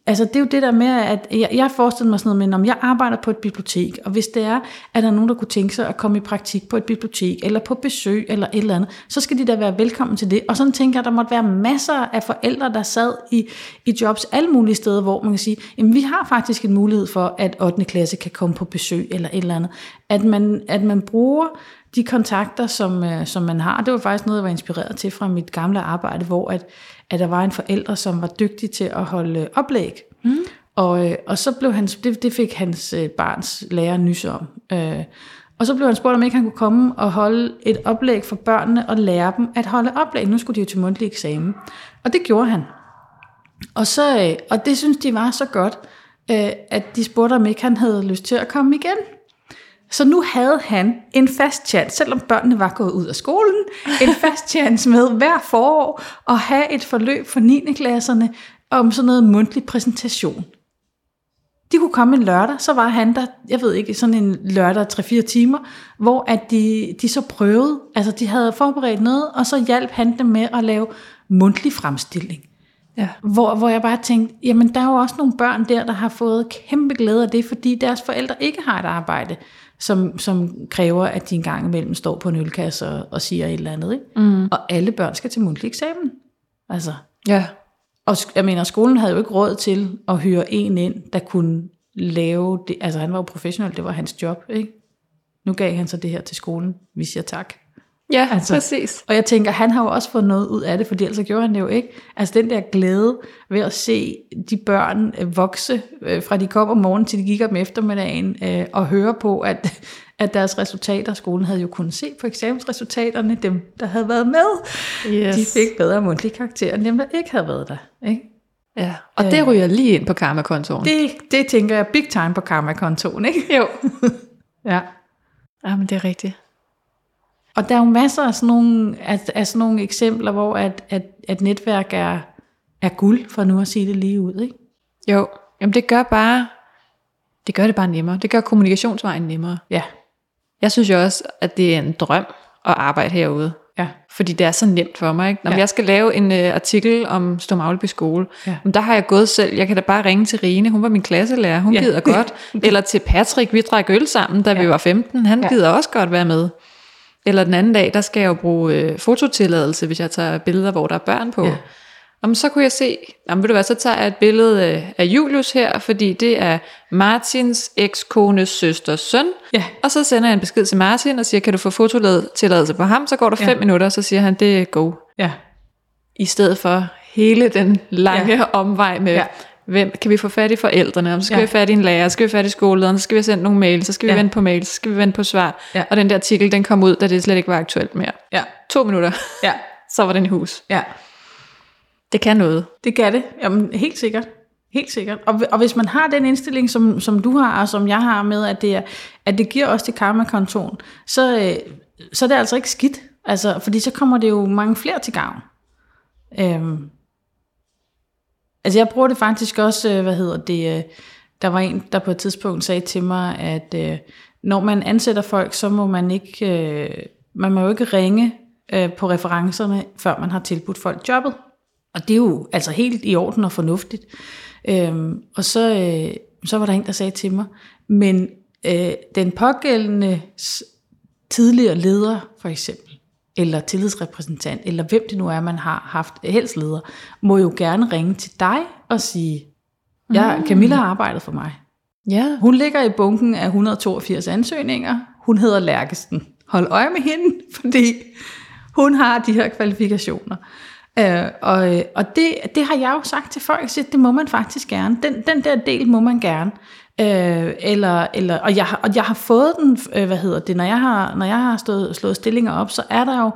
[SPEAKER 2] Altså det er jo det der med, at jeg, jeg forestiller mig sådan noget men om jeg arbejder på et bibliotek, og hvis det er, at der er nogen, der kunne tænke sig at komme i praktik på et bibliotek, eller på besøg, eller et eller andet, så skal de da være velkommen til det. Og sådan tænker jeg, at der måtte være masser af forældre, der sad i, i jobs alle mulige steder, hvor man kan sige, jamen vi har faktisk en mulighed for, at 8. klasse kan komme på besøg, eller et eller andet. At man, at man bruger de kontakter, som, øh, som man har. Det var faktisk noget, jeg var inspireret til fra mit gamle arbejde, hvor at, at der var en forælder, som var dygtig til at holde øh, oplæg. Mm. Og, øh, og så blev han, det, det fik hans øh, barns lærer nys om. Øh, og så blev han spurgt, om ikke han kunne komme og holde et oplæg for børnene og lære dem at holde oplæg. Nu skulle de jo til mundtlig eksamen. Og det gjorde han. Og, så, øh, og det synes de var så godt, øh, at de spurgte, om ikke han havde lyst til at komme igen. Så nu havde han en fast chance, selvom børnene var gået ud af skolen, en fast chance med hver forår at have et forløb for 9. klasserne om sådan noget mundtlig præsentation. De kunne komme en lørdag, så var han der, jeg ved ikke, sådan en lørdag 3-4 timer, hvor at de, de så prøvede, altså de havde forberedt noget, og så hjalp han dem med at lave mundtlig fremstilling.
[SPEAKER 1] Ja.
[SPEAKER 2] Hvor, hvor jeg bare tænkte, jamen der er jo også nogle børn der, der har fået kæmpe glæde af det, fordi deres forældre ikke har et arbejde, som, som kræver, at de en gang imellem står på en ølkasse og, og siger et eller andet. Ikke? Mm. Og alle børn skal til mundtlig eksamen. Altså,
[SPEAKER 1] Ja.
[SPEAKER 2] og jeg mener, skolen havde jo ikke råd til at hyre en ind, der kunne lave det. Altså han var jo professionel, det var hans job. Ikke? Nu gav han så det her til skolen. Vi siger tak.
[SPEAKER 1] Ja,
[SPEAKER 2] Altså-
[SPEAKER 1] præcis.
[SPEAKER 2] Og jeg tænker, han har jo også fået noget ud af det, for ellers gjorde han det jo ikke. Altså den der glæde ved at se de børn øh, vokse, øh, fra de kom om morgenen til de gik om eftermiddagen, øh, og høre på, at, at deres resultater, skolen havde jo kunnet se på eksamensresultaterne, dem der havde været med,
[SPEAKER 1] Yes.
[SPEAKER 2] de fik bedre mundtlige karakterer, end dem der ikke havde været der. Ikke?
[SPEAKER 1] Ja. Og det ryger lige ind på karma-kontoen.
[SPEAKER 2] Det, det tænker jeg big time på karma-kontoen, ikke?
[SPEAKER 1] Jo.
[SPEAKER 2] Ja.
[SPEAKER 1] Ja, men det er rigtigt.
[SPEAKER 2] Og der er jo masser af sådan nogle, af, af sådan nogle eksempler, hvor at, at, at netværk er, er guld, for nu at sige det lige ud. Ikke?
[SPEAKER 1] Jo. Jamen det gør bare, det gør det bare nemmere. Det gør kommunikationsvejen nemmere.
[SPEAKER 2] Ja,
[SPEAKER 1] Jeg synes jo også, at det er en drøm at arbejde herude.
[SPEAKER 2] ja,
[SPEAKER 1] Fordi det er så nemt for mig. Ikke? Når
[SPEAKER 2] Ja.
[SPEAKER 1] jeg skal lave en uh, artikel om Stormagleby skole,
[SPEAKER 2] Ja.
[SPEAKER 1] ja. der har jeg gået selv. Jeg kan da bare ringe til Rine, hun var min klasselærer, hun
[SPEAKER 2] Ja.
[SPEAKER 1] gider godt. Eller til Patrick, vi drak øl sammen, da ja. vi var 15, han
[SPEAKER 2] ja.
[SPEAKER 1] gider også godt være med. Eller den anden dag, der skal jeg jo bruge øh, fototilladelse, hvis jeg tager billeder, hvor der er børn på.
[SPEAKER 2] Ja.
[SPEAKER 1] Ja. Jamen, så kunne jeg se, jamen, ved du hvad, så tager jeg et billede øh, af Julius her, fordi det er Martins ekskones søsters søn.
[SPEAKER 2] Ja.
[SPEAKER 1] Og så sender jeg en besked til Martin og siger, kan du få fototilladelse på ham? Så går der
[SPEAKER 2] Ja.
[SPEAKER 1] fem minutter, og så siger han, det er go.
[SPEAKER 2] ja,
[SPEAKER 1] I stedet for hele den lange ja. omvej med,
[SPEAKER 2] Ja.
[SPEAKER 1] Hvem kan vi få fat i forældrene, og så skal
[SPEAKER 2] Ja.
[SPEAKER 1] vi have fat i en lærer, så skal vi have fat i skolelederen, så skal vi have sendt nogle mail, så skal vi
[SPEAKER 2] Ja.
[SPEAKER 1] vente på mail, så skal vi vente på svar.
[SPEAKER 2] Ja.
[SPEAKER 1] Og den der artikel, den kom ud, da det slet ikke var aktuelt mere.
[SPEAKER 2] ja,
[SPEAKER 1] To minutter,
[SPEAKER 2] ja,
[SPEAKER 1] så var den i hus.
[SPEAKER 2] ja.
[SPEAKER 1] Det kan noget.
[SPEAKER 2] Det kan det. Jamen, helt sikkert. Helt sikkert. Og, og hvis man har den indstilling, som, som du har, og som jeg har med, at det, er, at det giver os til karma-kontoen, så, øh, så er det altså ikke skidt. Altså, fordi så kommer det jo mange flere til gavn. Øhm, altså jeg bruger det faktisk også, øh, hvad hedder det, øh, der var en, der på et tidspunkt sagde til mig, at øh, når man ansætter folk, så må man ikke, man må jo ikke ringe på referencerne, før man har tilbudt folk jobbet. Og det er jo altså helt i orden og fornuftigt. Øhm, og så, øh, så var der en, der sagde til mig, men øh, den pågældende tidligere leder, for eksempel, eller tillidsrepræsentant, eller hvem det nu er, man har haft helst leder, må jo gerne ringe til dig og sige, ja, Camilla har arbejdet for mig.
[SPEAKER 1] Ja.
[SPEAKER 2] Hun ligger i bunken af 182 ansøgninger. Hun hedder Lærkesten. Hold øje med hende, fordi hun har de her kvalifikationer. Øh, og og det, det har jeg jo sagt til folk, at det må man faktisk gerne. Den, den der del må man gerne. Øh, eller, eller, og, jeg, og jeg har fået den, øh, hvad hedder det, når jeg har, når jeg har stået, slået stillinger op, så er der jo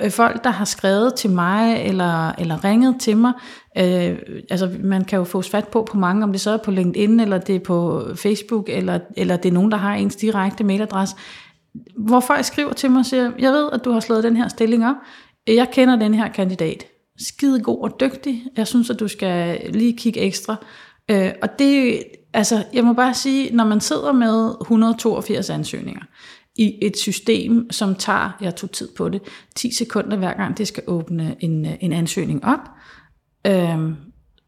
[SPEAKER 2] øh, folk, der har skrevet til mig, eller, eller ringet til mig. Øh, altså, man kan jo få fat på på mange, om det så er på LinkedIn, eller det er på Facebook, eller, eller det er nogen, der har ens direkte mailadresse, hvor folk skriver til mig og siger, jeg ved, at du har slået den her stilling op. Jeg kender den her kandidat. Skide god og dygtig. Jeg synes, at du skal lige kigge ekstra. Øh, og det, altså, jeg må bare sige, når man sidder med 182 ansøgninger i et system, som tager, jeg tog tid på det, 10 sekunder hver gang det skal åbne en, en ansøgning op, øh,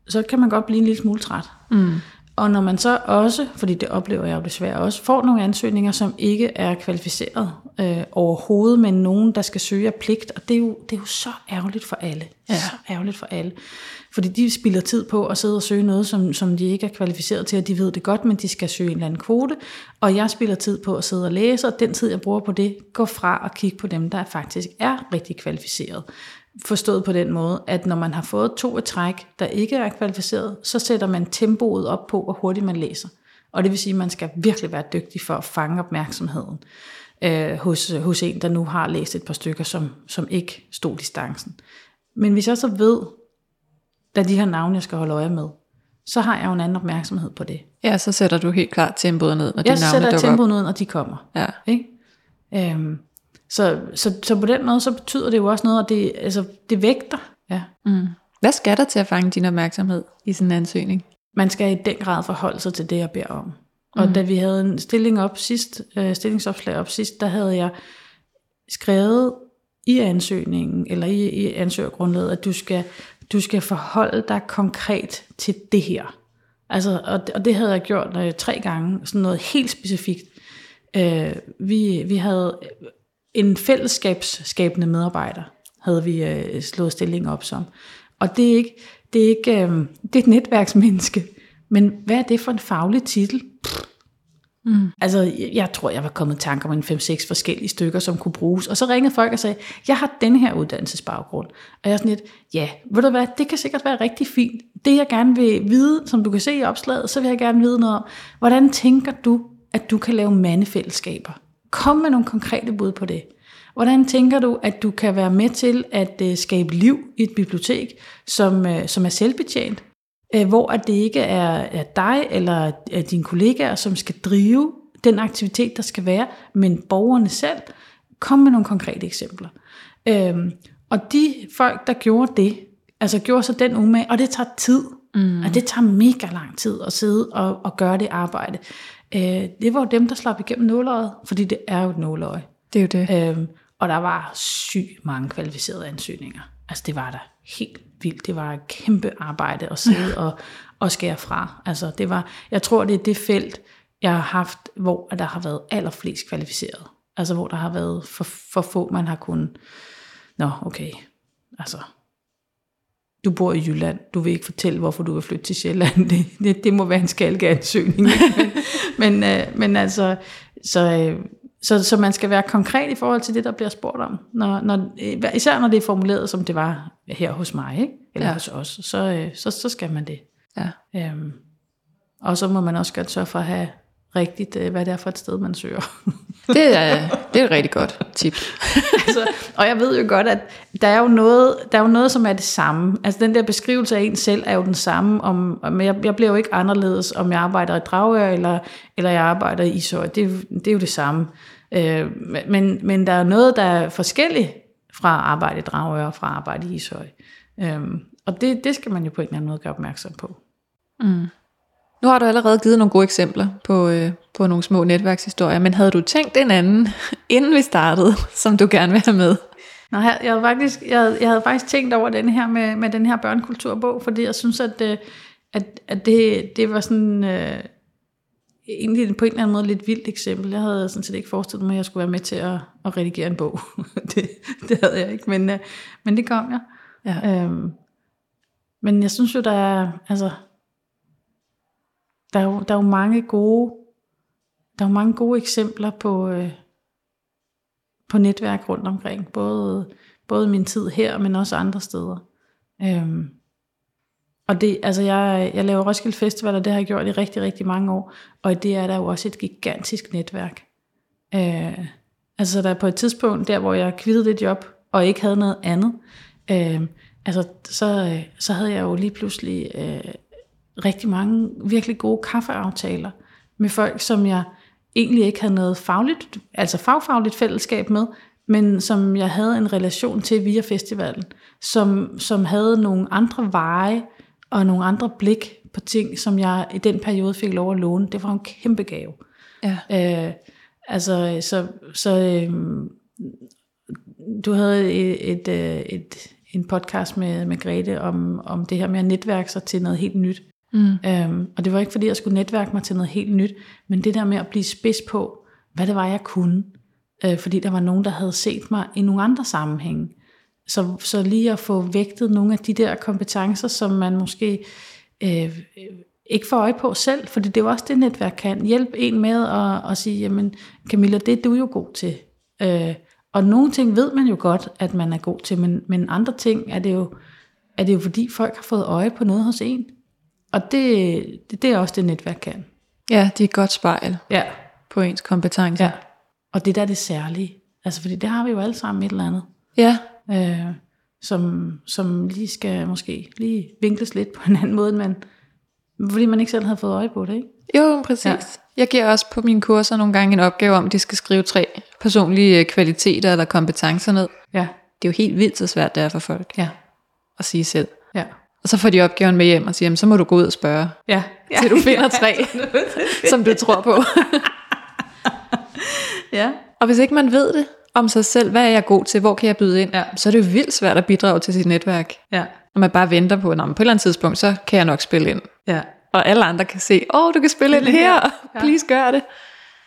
[SPEAKER 2] så kan man godt blive en lille smule træt. Mm. Og når man så også, fordi det oplever jeg jo desværre også, får nogle ansøgninger, som ikke er kvalificeret øh, overhovedet, men nogen, der skal søge af pligt, og det er jo, det er jo så ærgerligt for alle. Ja. Så ærgerligt for alle. Fordi de spilder tid på at sidde og søge noget, som, som de ikke er kvalificeret til, og de ved det godt, men de skal søge en eller anden kvote. Og jeg spilder tid på at sidde og læse, og den tid, jeg bruger på det, går fra at kigge på dem, der faktisk er rigtig kvalificeret. Forstået på den måde, at når man har fået to et træk, der ikke er kvalificeret, så sætter man tempoet op på, hvor hurtigt man læser. Og det vil sige, at man skal virkelig være dygtig for at fange opmærksomheden øh, hos, hos en, der nu har læst et par stykker, som, som ikke stod distancen. Men hvis jeg så ved, der er de her navne, jeg skal holde øje med, så har jeg jo en anden opmærksomhed på det.
[SPEAKER 1] Ja, så sætter du helt klart tempoet ned, når
[SPEAKER 2] Jeg
[SPEAKER 1] de navne
[SPEAKER 2] sætter
[SPEAKER 1] dukker
[SPEAKER 2] tempoet ned, når de kommer.
[SPEAKER 1] Ja.
[SPEAKER 2] Ikke? Øhm, så, så, så på den måde, så betyder det jo også noget, at det, altså, det vægter. Ja.
[SPEAKER 1] Mm. Hvad skal der til at fange din opmærksomhed i sådan en ansøgning?
[SPEAKER 2] Man skal i den grad forholde sig til det, jeg beder om. Og mm. da vi havde en stilling op sidst, øh, stillingsopslag op sidst, der havde jeg skrevet i ansøgningen, eller i, i ansøgergrundlaget, at du skal du skal forholde dig konkret til det her. Altså, og, og det havde jeg gjort øh, tre gange, sådan noget helt specifikt. Øh, vi, vi havde en fællesskabsskabende medarbejder, havde vi øh, slået stilling op som. Og det er ikke, det er ikke øh, det er et netværksmenneske. Men hvad er det for en faglig titel? Mm. Altså, jeg, tror, jeg var kommet i tanke om en 5-6 forskellige stykker, som kunne bruges. Og så ringede folk og sagde, jeg har den her uddannelsesbaggrund. Og jeg er sådan lidt, ja, ved du hvad, det kan sikkert være rigtig fint. Det jeg gerne vil vide, som du kan se i opslaget, så vil jeg gerne vide noget om, hvordan tænker du, at du kan lave mandefællesskaber? Kom med nogle konkrete bud på det. Hvordan tænker du, at du kan være med til at øh, skabe liv i et bibliotek, som, øh, som er selvbetjent, uh, hvor at det ikke er, er dig eller uh, dine kollegaer, som skal drive den aktivitet, der skal være, men borgerne selv? Kom med nogle konkrete eksempler. Uh, og de folk, der gjorde det, altså gjorde så den umage, og det tager tid, mm. og det tager mega lang tid at sidde og, og gøre det arbejde. Uh, det var jo dem, der slap igennem nåløjet, fordi det er jo et nåløje.
[SPEAKER 1] Det er jo det.
[SPEAKER 2] Øhm, og der var sygt mange kvalificerede ansøgninger. Altså det var der helt vildt. Det var et kæmpe arbejde at sidde og, og skære fra. Altså det var, jeg tror det er det felt, jeg har haft, hvor der har været allerflest kvalificeret. Altså hvor der har været for, for få, man har kunnet, nå okay, altså du bor i Jylland, du vil ikke fortælle, hvorfor du vil flytte til Sjælland. Det, det, det må være en skalkeansøgning. men, men, øh, men altså, så, øh, så, så man skal være konkret i forhold til det, der bliver spurgt om. Når, når, især når det er formuleret, som det var her hos mig, ikke? eller ja. hos os, så, øh, så, så skal man det.
[SPEAKER 1] Ja.
[SPEAKER 2] Øhm, og så må man også godt sørge for at have rigtigt, øh, hvad det er for et sted, man søger.
[SPEAKER 1] det, er, det er et rigtig godt tip.
[SPEAKER 2] altså, og jeg ved jo godt, at der er jo, noget, der er jo noget, som er det samme. Altså den der beskrivelse af en selv er jo den samme. Om, om jeg, jeg bliver jo ikke anderledes, om jeg arbejder i Dragør, eller, eller jeg arbejder i Ishøj. Det, det er jo det samme. Øh, men, men der er noget, der er forskelligt fra arbejde i Dragør og fra arbejde i Ishøj. Øh, og det, det skal man jo på en eller anden måde gøre opmærksom på.
[SPEAKER 1] Mm. Nu har du allerede givet nogle gode eksempler på, øh, på nogle små netværkshistorier, men havde du tænkt en anden, inden vi startede, som du gerne vil have med?
[SPEAKER 2] Nej, jeg, havde faktisk, jeg, jeg havde faktisk tænkt over den her med, med den her børnekulturbog, fordi jeg synes, at, øh, at, at det, det var sådan... Øh, egentlig på en eller anden måde lidt vildt eksempel. Jeg havde sådan set ikke forestillet mig, at jeg skulle være med til at, at redigere en bog. det, det havde jeg ikke, men, øh, men det kom jeg. Ja. Øhm, men jeg synes jo, der er, altså, der er jo, der er jo mange gode, der er jo mange gode eksempler på, øh, på netværk rundt omkring. Både, både min tid her, men også andre steder. Øhm, og det, altså jeg, jeg laver Roskilde Festival, og det har jeg gjort i rigtig, rigtig mange år. Og det er der jo også et gigantisk netværk. Øh, altså der er på et tidspunkt, der hvor jeg kvittede det job, og ikke havde noget andet, øh, altså så, øh, så havde jeg jo lige pludselig øh, rigtig mange virkelig gode kaffeaftaler med folk, som jeg egentlig ikke havde noget fagligt, altså fagfagligt fællesskab med, men som jeg havde en relation til via festivalen, som, som havde nogle andre veje og nogle andre blik på ting, som jeg i den periode fik lov at låne. Det var en kæmpe gave.
[SPEAKER 1] Ja.
[SPEAKER 2] Øh, altså, så, så øh, du havde et, et, øh, et, en podcast med, med Grete om, om det her med at netværke sig til noget helt nyt. Mm. Øhm, og det var ikke fordi, jeg skulle netværke mig til noget helt nyt, men det der med at blive spids på, hvad det var, jeg kunne. Øh, fordi der var nogen, der havde set mig i nogle andre sammenhænge. Så, så lige at få vægtet nogle af de der kompetencer, som man måske øh, ikke får øje på selv, fordi det er jo også det, netværk kan. Hjælpe en med at, at sige, jamen Camilla, det er du jo god til. Øh, og nogle ting ved man jo godt, at man er god til, men, men andre ting er det, jo, er det jo fordi folk har fået øje på noget hos en. Og det, det, det er også det, netværk kan.
[SPEAKER 1] Ja, det er et godt spejl
[SPEAKER 2] ja.
[SPEAKER 1] på ens kompetencer.
[SPEAKER 2] Ja. Og det der er det særlige. Altså, fordi det har vi jo alle sammen et eller andet.
[SPEAKER 1] Ja.
[SPEAKER 2] Øh, som, som lige skal måske lige vinkles lidt på en anden måde, men fordi man ikke selv havde fået øje på det, ikke?
[SPEAKER 1] Jo, præcis. Ja. Jeg giver også på mine kurser nogle gange en opgave om, at de skal skrive tre personlige kvaliteter eller kompetencer ned.
[SPEAKER 2] Ja.
[SPEAKER 1] Det er jo helt vildt så svært, det er for folk
[SPEAKER 2] ja.
[SPEAKER 1] at sige selv.
[SPEAKER 2] Ja.
[SPEAKER 1] Og så får de opgaven med hjem og siger, så må du gå ud og spørge,
[SPEAKER 2] ja.
[SPEAKER 1] til du finder tre, som du tror på.
[SPEAKER 2] ja.
[SPEAKER 1] Og hvis ikke man ved det, om sig selv. Hvad er jeg god til? Hvor kan jeg byde ind?
[SPEAKER 2] Ja.
[SPEAKER 1] Så er det jo vildt svært at bidrage til sit netværk.
[SPEAKER 2] Ja.
[SPEAKER 1] Når man bare venter på, at på et eller andet tidspunkt, så kan jeg nok spille ind.
[SPEAKER 2] Ja.
[SPEAKER 1] Og alle andre kan se, åh, oh, du kan spille ind her. Please gør det.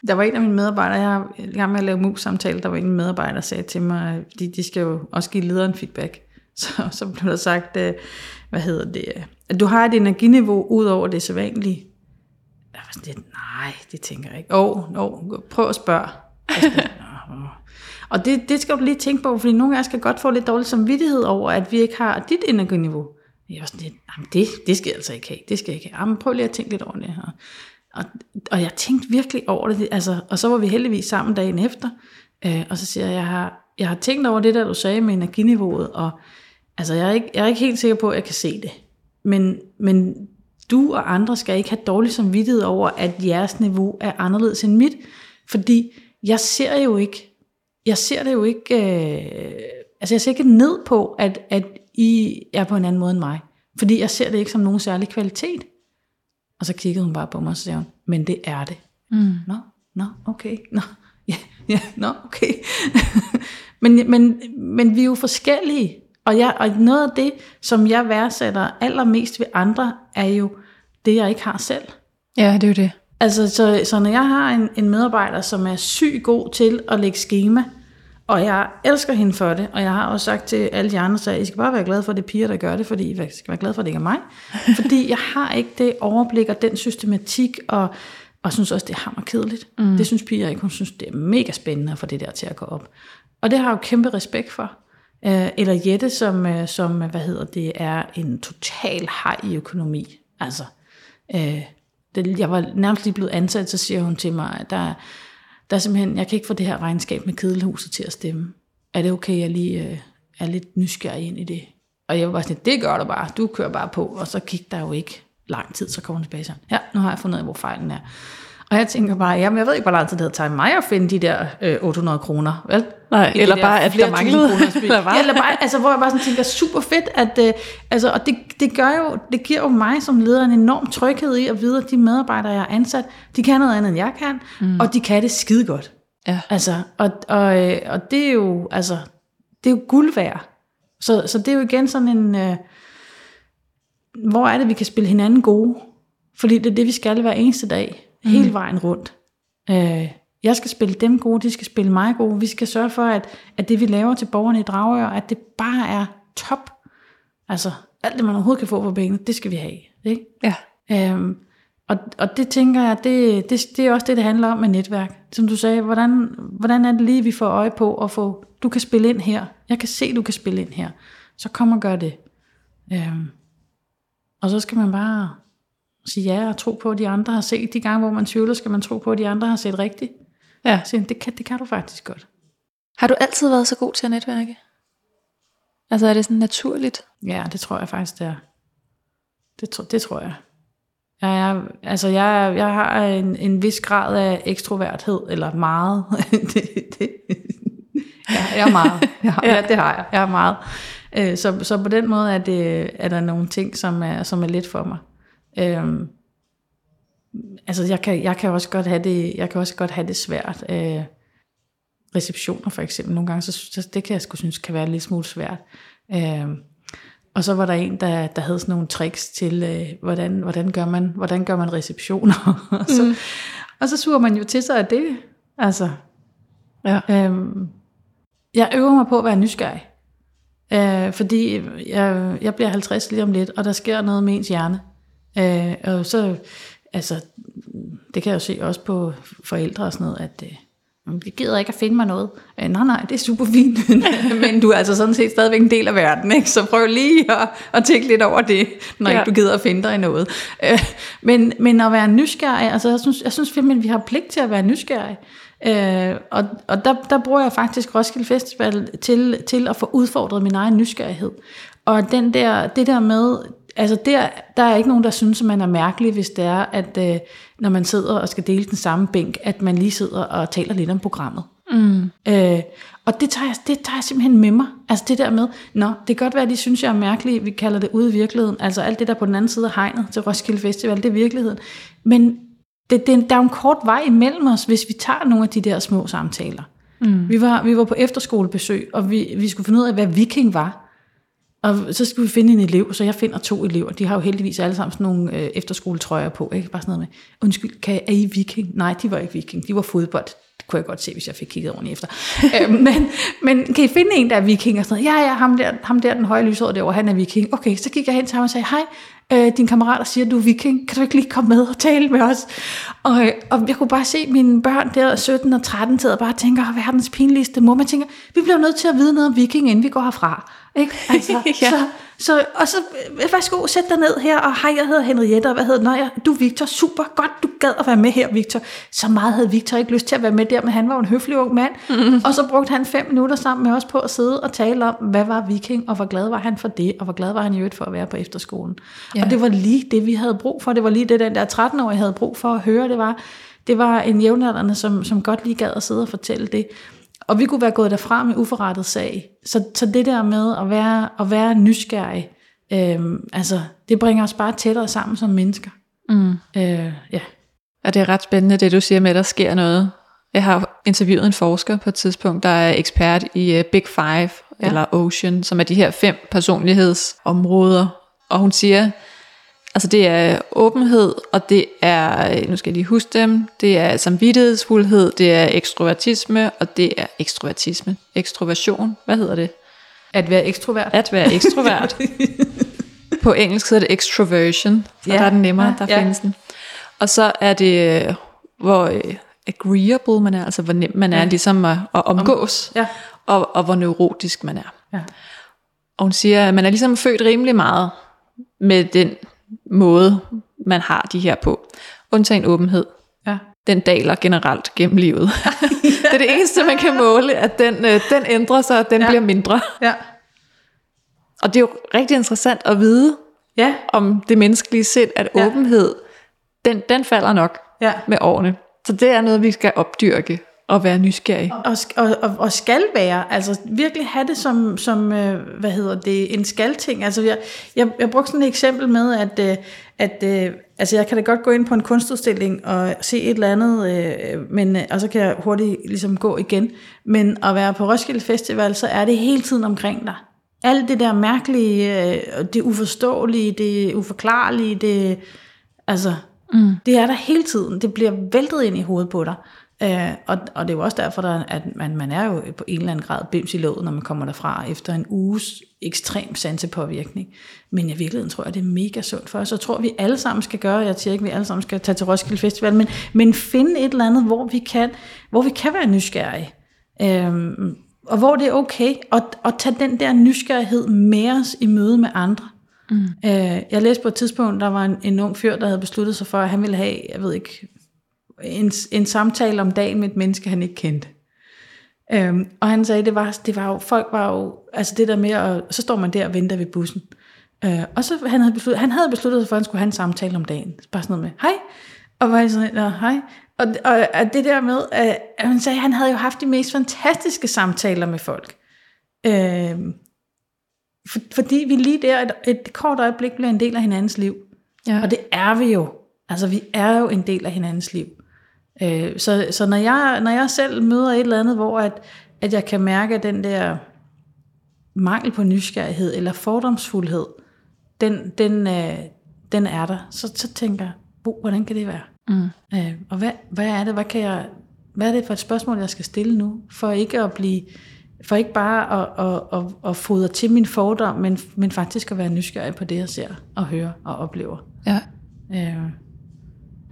[SPEAKER 2] Der var en af mine medarbejdere, jeg i gang med at lave mus-samtale, der var en medarbejder, der sagde til mig, de, de skal jo også give lederen feedback. Så, så blev der sagt, øh, hvad hedder det, at du har et energiniveau ud over det sædvanlige. Jeg var sådan lidt, nej, det tænker jeg ikke. Åh, oh, oh, prøv at spørge. Og det, det skal du lige tænke på, fordi nogle af os kan godt få lidt dårlig samvittighed over, at vi ikke har dit energiniveau. Jeg var sådan lidt, jamen det, det skal jeg altså ikke have, det skal jeg ikke have. Jamen prøv lige at tænke lidt over det her. Og, og jeg tænkte virkelig over det, altså, og så var vi heldigvis sammen dagen efter, øh, og så siger jeg, jeg har, jeg har tænkt over det der, du sagde med energiniveauet, og altså, jeg er, ikke, jeg er ikke helt sikker på, at jeg kan se det. Men, men du og andre skal ikke have dårlig samvittighed over, at jeres niveau er anderledes end mit, fordi jeg ser jo ikke, jeg ser det jo ikke, øh, altså jeg ser ikke ned på, at, at I er på en anden måde end mig, fordi jeg ser det ikke som nogen særlig kvalitet. Og så kiggede hun bare på mig, og så sagde hun, men det er det.
[SPEAKER 1] Mm.
[SPEAKER 2] Nå, nå, okay, nå, ja, ja, nå, okay. men, men, men vi er jo forskellige, og, jeg, og noget af det, som jeg værdsætter allermest ved andre, er jo det, jeg ikke har selv.
[SPEAKER 1] Ja, det er jo det.
[SPEAKER 2] Altså, så, så når jeg har en, en medarbejder, som er syg god til at lægge schema, og jeg elsker hende for det, og jeg har også sagt til alle de andre, at I skal bare være glade for, at det er piger, der gør det, fordi I skal være glade for, at det ikke er mig. Fordi jeg har ikke det overblik og den systematik, og, og synes også, det er hammerkedeligt. Mm. Det synes piger ikke. Hun synes, det er mega spændende at få det der til at gå op. Og det har jeg jo kæmpe respekt for. Øh, eller Jette, som, øh, som, hvad hedder det, er en total hej i økonomi. Altså, øh, det, jeg var nærmest lige blevet ansat, så siger hun til mig, at der, der er simpelthen, jeg kan ikke få det her regnskab med kedelhuset til at stemme. Er det okay, jeg lige øh, er lidt nysgerrig ind i det? Og jeg var bare sådan, det gør du bare, du kører bare på, og så gik der jo ikke lang tid, så kommer hun tilbage sådan, ja, nu har jeg fundet ud af, hvor fejlen er. Og jeg tænker bare, jamen jeg ved ikke, hvor lang tid det havde taget mig at finde de der øh, 800 kroner, vel?
[SPEAKER 1] Nej, eller bare, at der manglede.
[SPEAKER 2] bil.
[SPEAKER 1] Eller bare-
[SPEAKER 2] Ja, eller bare, altså, hvor jeg bare sådan tænker, super fedt, at, øh, altså, og det, det gør jo, det giver jo mig som leder en enorm tryghed i at vide, at de medarbejdere, jeg har ansat, de kan noget andet, end jeg kan, mm. og de kan det skide godt.
[SPEAKER 1] Ja.
[SPEAKER 2] Altså, og, og, øh, og det er jo, altså, det er jo guld værd. Så, så det er jo igen sådan en, øh, hvor er det, vi kan spille hinanden gode? Fordi det er det, vi skal hver eneste dag, hele vejen rundt. Øh, jeg skal spille dem gode, de skal spille mig gode. Vi skal sørge for, at, at det, vi laver til borgerne i Dragør, at det bare er top. Altså, alt det, man overhovedet kan få for penge, det skal vi have. Ikke?
[SPEAKER 1] Ja.
[SPEAKER 2] Øhm, og, og det tænker jeg, det, det, det er også det, det handler om med netværk. Som du sagde, hvordan, hvordan er det lige, vi får øje på at få, du kan spille ind her. Jeg kan se, du kan spille ind her. Så kom og gør det. Øhm, og så skal man bare sige ja og tro på, at de andre har set. De gange, hvor man tvivler, skal man tro på, at de andre har set rigtigt.
[SPEAKER 1] Ja.
[SPEAKER 2] Så det kan, det kan du faktisk godt.
[SPEAKER 1] Har du altid været så god til at netværke? Altså er det sådan naturligt?
[SPEAKER 2] Ja, det tror jeg faktisk, det er. Det, tro, det tror jeg. Jeg, er, altså jeg, jeg har en, en vis grad af ekstroverthed, eller meget. det, det, ja, jeg er meget. Jeg, har- ja, det har jeg. Jeg er meget. Øh, Så, så på den måde er, det, er der nogle ting, som er, som er lidt for mig. Øhm, altså jeg kan, jeg kan også godt have det, jeg kan også godt have det svært. Øh, receptioner for eksempel, nogle gange, så, så det kan jeg sgu synes kan være lille smule svært. Øh, og så var der en, der, der havde sådan nogle tricks til, øh, hvordan, hvordan, gør man, hvordan gør man receptioner. og, så, mm. og så suger man jo til sig af det. Altså,
[SPEAKER 1] Ja.
[SPEAKER 2] Øhm, jeg øver mig på at være nysgerrig. Øh, fordi jeg, jeg bliver 50 lige om lidt, og der sker noget med ens hjerne. Øh, og så, altså, det kan jeg jo se også på forældre og sådan noget, at øh, jeg gider ikke at finde mig noget. Øh, nej, nej, det er super fint. Men du er altså sådan set stadigvæk en del af verden, ikke? så prøv lige at, at tænke lidt over det, når
[SPEAKER 1] Ja.
[SPEAKER 2] ikke du gider at finde dig i noget. Øh, men, men at være nysgerrig, altså jeg synes, jeg synes simpelthen, at vi har pligt til at være nysgerrige. Øh, og og der, der bruger jeg faktisk Roskilde Festival til, til at få udfordret min egen nysgerrighed. Og den der, det der med, altså der, der er ikke nogen, der synes, at man er mærkelig, hvis det er, at øh, når man sidder og skal dele den samme bænk, at man lige sidder og taler lidt om programmet. Mm. Øh, og det tager, jeg, det tager jeg simpelthen med mig. Altså det der med, nå, det kan godt være, at de synes, jeg er mærkelig, vi kalder det ude i virkeligheden. Altså alt det der på den anden side af hegnet til Roskilde Festival, det er virkeligheden. Men det, det, der er jo en kort vej imellem os, hvis vi tager nogle af de der små samtaler. Mm. Vi, var, vi var på efterskolebesøg, og vi, vi skulle finde ud af, hvad viking var. Og så skulle vi finde en elev, så jeg finder to elever. De har jo heldigvis alle sammen sådan nogle øh, efterskoletrøjer på. Ikke? Bare sådan noget med, undskyld, kan, er I viking? Nej, de var ikke viking. De var fodbold. Det kunne jeg godt se, hvis jeg fik kigget ordentligt efter. øh, men, men kan I finde en, der er viking? Og sådan noget? Ja, ja, ham der, ham der den høje lyshårede derovre, han er viking. Okay, så gik jeg hen til ham og sagde, hej, øh, din kammerat siger, du er viking. Kan du ikke lige komme med og tale med os? Og, øh, og jeg kunne bare se mine børn der, 17 og 13, sidder og bare tænker, verdens pinligste mor. Man tænker, vi bliver nødt til at vide noget om viking, inden vi går herfra. Ikke? Altså, ja. så, så, og så, værsgo, sæt dig ned her, og hej, jeg hedder Henriette, og hvad hedder Nej, du er Victor, super godt, du gad at være med her, Victor. Så meget havde Victor ikke lyst til at være med der, men han var jo en høflig ung mand, mm. og så brugte han fem minutter sammen med os på at sidde og tale om, hvad var viking, og hvor glad var han for det, og hvor glad var han i øvrigt for at være på efterskolen. Ja. Og det var lige det, vi havde brug for, det var lige det, den der 13-årige havde brug for at høre, det var, det var en jævnaldrende, som, som godt lige gad at sidde og fortælle det. Og vi kunne være gået derfra med uforrettet sag. Så, så det der med at være, at være nysgerrig, øhm, altså, det bringer os bare tættere sammen som mennesker. Mm. Øh, ja.
[SPEAKER 1] Og det er ret spændende, det du siger med, at der sker noget. Jeg har interviewet en forsker på et tidspunkt, der er ekspert i uh, Big Five, ja. eller Ocean, som er de her fem personlighedsområder. Og hun siger, Altså det er åbenhed, og det er, nu skal jeg lige huske dem, det er samvittighedsfuldhed, det er ekstrovertisme, og det er ekstrovertisme. Ekstroversion, hvad hedder det?
[SPEAKER 2] At være ekstrovert.
[SPEAKER 1] At være ekstrovert. På engelsk hedder det extroversion, så ja. der er den nemmere, der ja. findes den. Og så er det, hvor øh, agreeable man er, altså hvor nem man er ja. ligesom at, at omgås, ja. og, og hvor neurotisk man er. Ja. Og hun siger, at man er ligesom født rimelig meget med den måde, man har de her på. Undtagen åbenhed. Ja. Den daler generelt gennem livet. det er det eneste, man kan måle, at den, øh, den ændrer sig, og den ja. bliver mindre. Ja. Og det er jo rigtig interessant at vide, ja. om det menneskelige sind, at ja. åbenhed, den, den falder nok ja. med årene. Så det er noget, vi skal opdyrke og være nysgerrig.
[SPEAKER 2] Og, og, og, og skal være, altså virkelig have det som, som øh, hvad hedder det, en skal-ting. Altså jeg, jeg, jeg brugte sådan et eksempel med, at, øh, at øh, altså jeg kan da godt gå ind på en kunstudstilling og se et eller andet, men, og så kan jeg hurtigt ligesom gå igen. Men at være på Roskilde Festival, så er det hele tiden omkring dig. Alt det der mærkelige, det uforståelige, det uforklarlige, det, altså, mm. det er der hele tiden. Det bliver væltet ind i hovedet på dig. Øh, og, og det er jo også derfor, der, at man, man er jo på en eller anden grad bims i låget, når man kommer derfra efter en uges ekstrem sansepåvirkning. Men i virkeligheden tror jeg, det er mega sundt for os. Og tror, vi alle sammen skal gøre, jeg siger ikke, vi alle sammen skal tage til Roskilde Festival, men, men finde et eller andet, hvor vi kan, hvor vi kan være nysgerrige. Øhm, og hvor det er okay at, at tage den der nysgerrighed med os i møde med andre. Mm. Øh, jeg læste på et tidspunkt, der var en, en ung fyr, der havde besluttet sig for, at han ville have, jeg ved ikke, en, en samtale om dagen med et menneske, han ikke kendte. Øhm, og han sagde, det var, det var jo, folk var jo, altså det der med, at, så står man der og venter ved bussen. Øh, og så han havde besluttet, han havde besluttet sig for, at han skulle have en samtale om dagen. Bare sådan noget med, hej. Og var sådan, Nå, hej. Og, og, og det der med, at han sagde, han havde jo haft de mest fantastiske samtaler med folk. Øh, for, fordi vi lige der et, et kort øjeblik blev en del af hinandens liv. Ja. Og det er vi jo. Altså vi er jo en del af hinandens liv. Øh, så så når, jeg, når jeg selv møder et eller andet, hvor at, at jeg kan mærke den der mangel på nysgerrighed eller fordomsfuldhed, den, den, øh, den er der, så, så tænker jeg, hvordan kan det være? Mm. Øh, og hvad, hvad er det, hvad kan jeg, hvad er det for et spørgsmål, jeg skal stille nu, for ikke at blive, for ikke bare at, at, at, at fodre til min fordom, men, men faktisk at være nysgerrig på det, jeg ser og hører og oplever. Ja. Øh,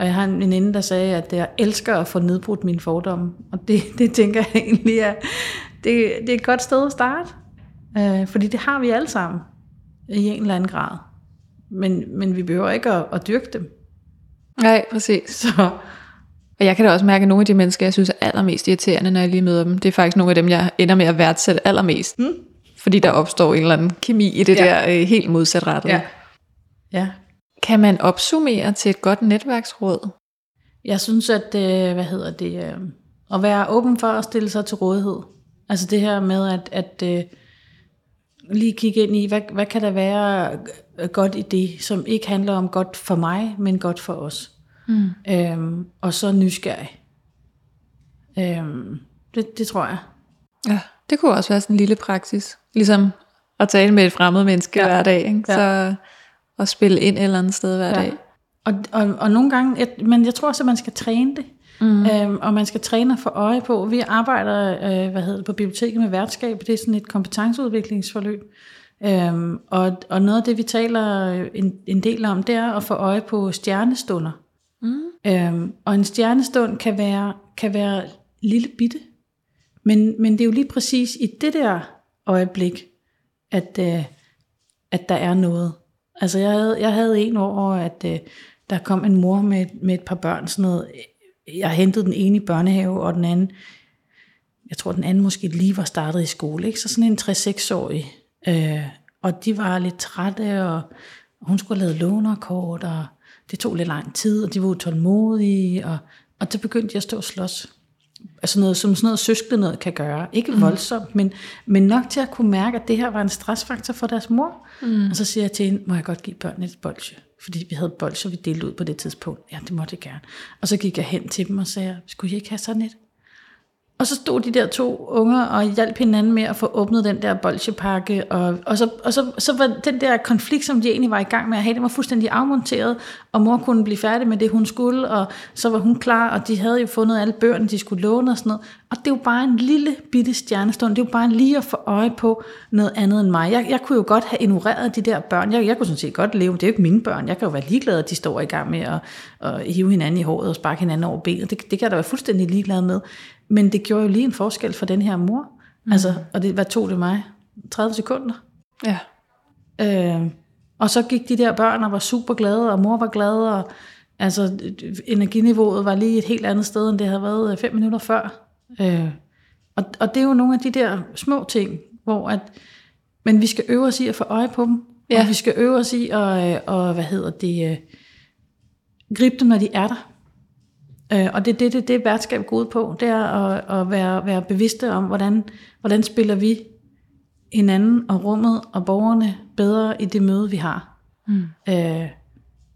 [SPEAKER 2] og jeg har en veninde, der sagde, at jeg elsker at få nedbrudt mine fordomme. Og det, det tænker jeg egentlig er, det, det er et godt sted at starte. Øh, fordi det har vi alle sammen i en eller anden grad. Men, men vi behøver ikke at, at dyrke dem.
[SPEAKER 1] Nej, præcis. Så. Og jeg kan da også mærke, at nogle af de mennesker, jeg synes er allermest irriterende, når jeg lige møder dem, det er faktisk nogle af dem, jeg ender med at værdsætte allermest. Mm. Fordi der opstår en eller anden kemi i det ja. der øh, helt modsatrettet. Ja. ja, kan man opsummere til et godt netværksråd?
[SPEAKER 2] Jeg synes, at øh, hvad hedder det, øh, at være åben for at stille sig til rådighed. Altså det her med at, at øh, lige kigge ind i, hvad, hvad kan der være godt i det, som ikke handler om godt for mig, men godt for os. Mm. Øhm, og så nysgerrig. Øhm, Det, det tror jeg.
[SPEAKER 1] Ja, det kunne også være sådan en lille praksis. Ligesom at tale med et fremmed menneske ja. hver dag. Ikke?
[SPEAKER 2] Ja.
[SPEAKER 1] Så at spille ind et eller andet sted hver
[SPEAKER 2] Ja.
[SPEAKER 1] dag.
[SPEAKER 2] Og, og, og nogle gange, jeg, men jeg tror også, at man skal træne det. Mm. Øhm, og man skal træne og få øje på. Vi arbejder øh, hvad hedder det, på biblioteket med værtskab. Det er sådan et kompetenceudviklingsforløb. Øhm, og, og noget af det, vi taler en, en del om, det er at få øje på stjernestunder. Mm. Øhm, og en stjernestund kan være, kan være lille bitte. Men, men det er jo lige præcis i det der øjeblik, at, øh, at der er noget. Altså jeg havde, jeg havde en år, at øh, der kom en mor med, med et par børn, sådan noget. Jeg hentede den ene i børnehave, og den anden, jeg tror den anden måske lige var startet i skole, ikke? så sådan en 3-6-årig. Øh, og de var lidt trætte, og hun skulle have lavet lånerkort, og det tog lidt lang tid, og de var utålmodige, og, og så begyndte jeg at stå og slås altså noget, som sådan noget søskende noget kan gøre. Ikke
[SPEAKER 1] Mhm.
[SPEAKER 2] voldsomt, men, men nok til at kunne mærke, at det her var en stressfaktor for deres mor. Mm. Og så siger jeg til hende, må jeg godt give børnene et bolsje? Fordi vi havde bolsjer, vi delte ud på det tidspunkt. Ja, det måtte jeg gerne. Og så gik jeg hen til dem og sagde, skulle I ikke have sådan et? Og så stod de der to unger og hjalp hinanden med at få åbnet den der bolsjepakke. Og, og, så, og så, så var den der konflikt, som de egentlig var i gang med at have, den var fuldstændig afmonteret. Og mor kunne blive færdig med det, hun skulle. Og så var hun klar, og de havde jo fundet alle bøgerne, de skulle låne og sådan noget. Og det er jo bare en lille bitte stjernestund. Det er jo bare lige at få øje på noget andet end mig. Jeg, jeg kunne jo godt have ignoreret de der børn. Jeg, jeg kunne sådan set godt leve. Det er jo ikke mine børn. Jeg kan jo være ligeglad, at de står i gang med at, at hive hinanden i håret og sparke hinanden over benet. Det, det kan jeg da være fuldstændig ligeglad med. Men det gjorde jo lige en forskel for den her mor. Mm. Altså, og det, hvad tog det mig? 30 sekunder.
[SPEAKER 1] Ja.
[SPEAKER 2] Øh, og så gik de der børn og var super glade, og mor var glad, og altså, energiniveauet var lige et helt andet sted, end det havde været øh, fem minutter før. Øh, og, og det er jo nogle af de der små ting, hvor at, men vi skal øve os i at få øje på dem,
[SPEAKER 1] Ja.
[SPEAKER 2] og vi skal øve os i at, øh, og, hvad hedder det, øh, gribe dem, når de er der. Øh, og det er det, det, det værtskab ud på, det er at, at være, være bevidste om, hvordan, hvordan spiller vi hinanden og rummet og borgerne bedre i det møde, vi har. Mm. Øh,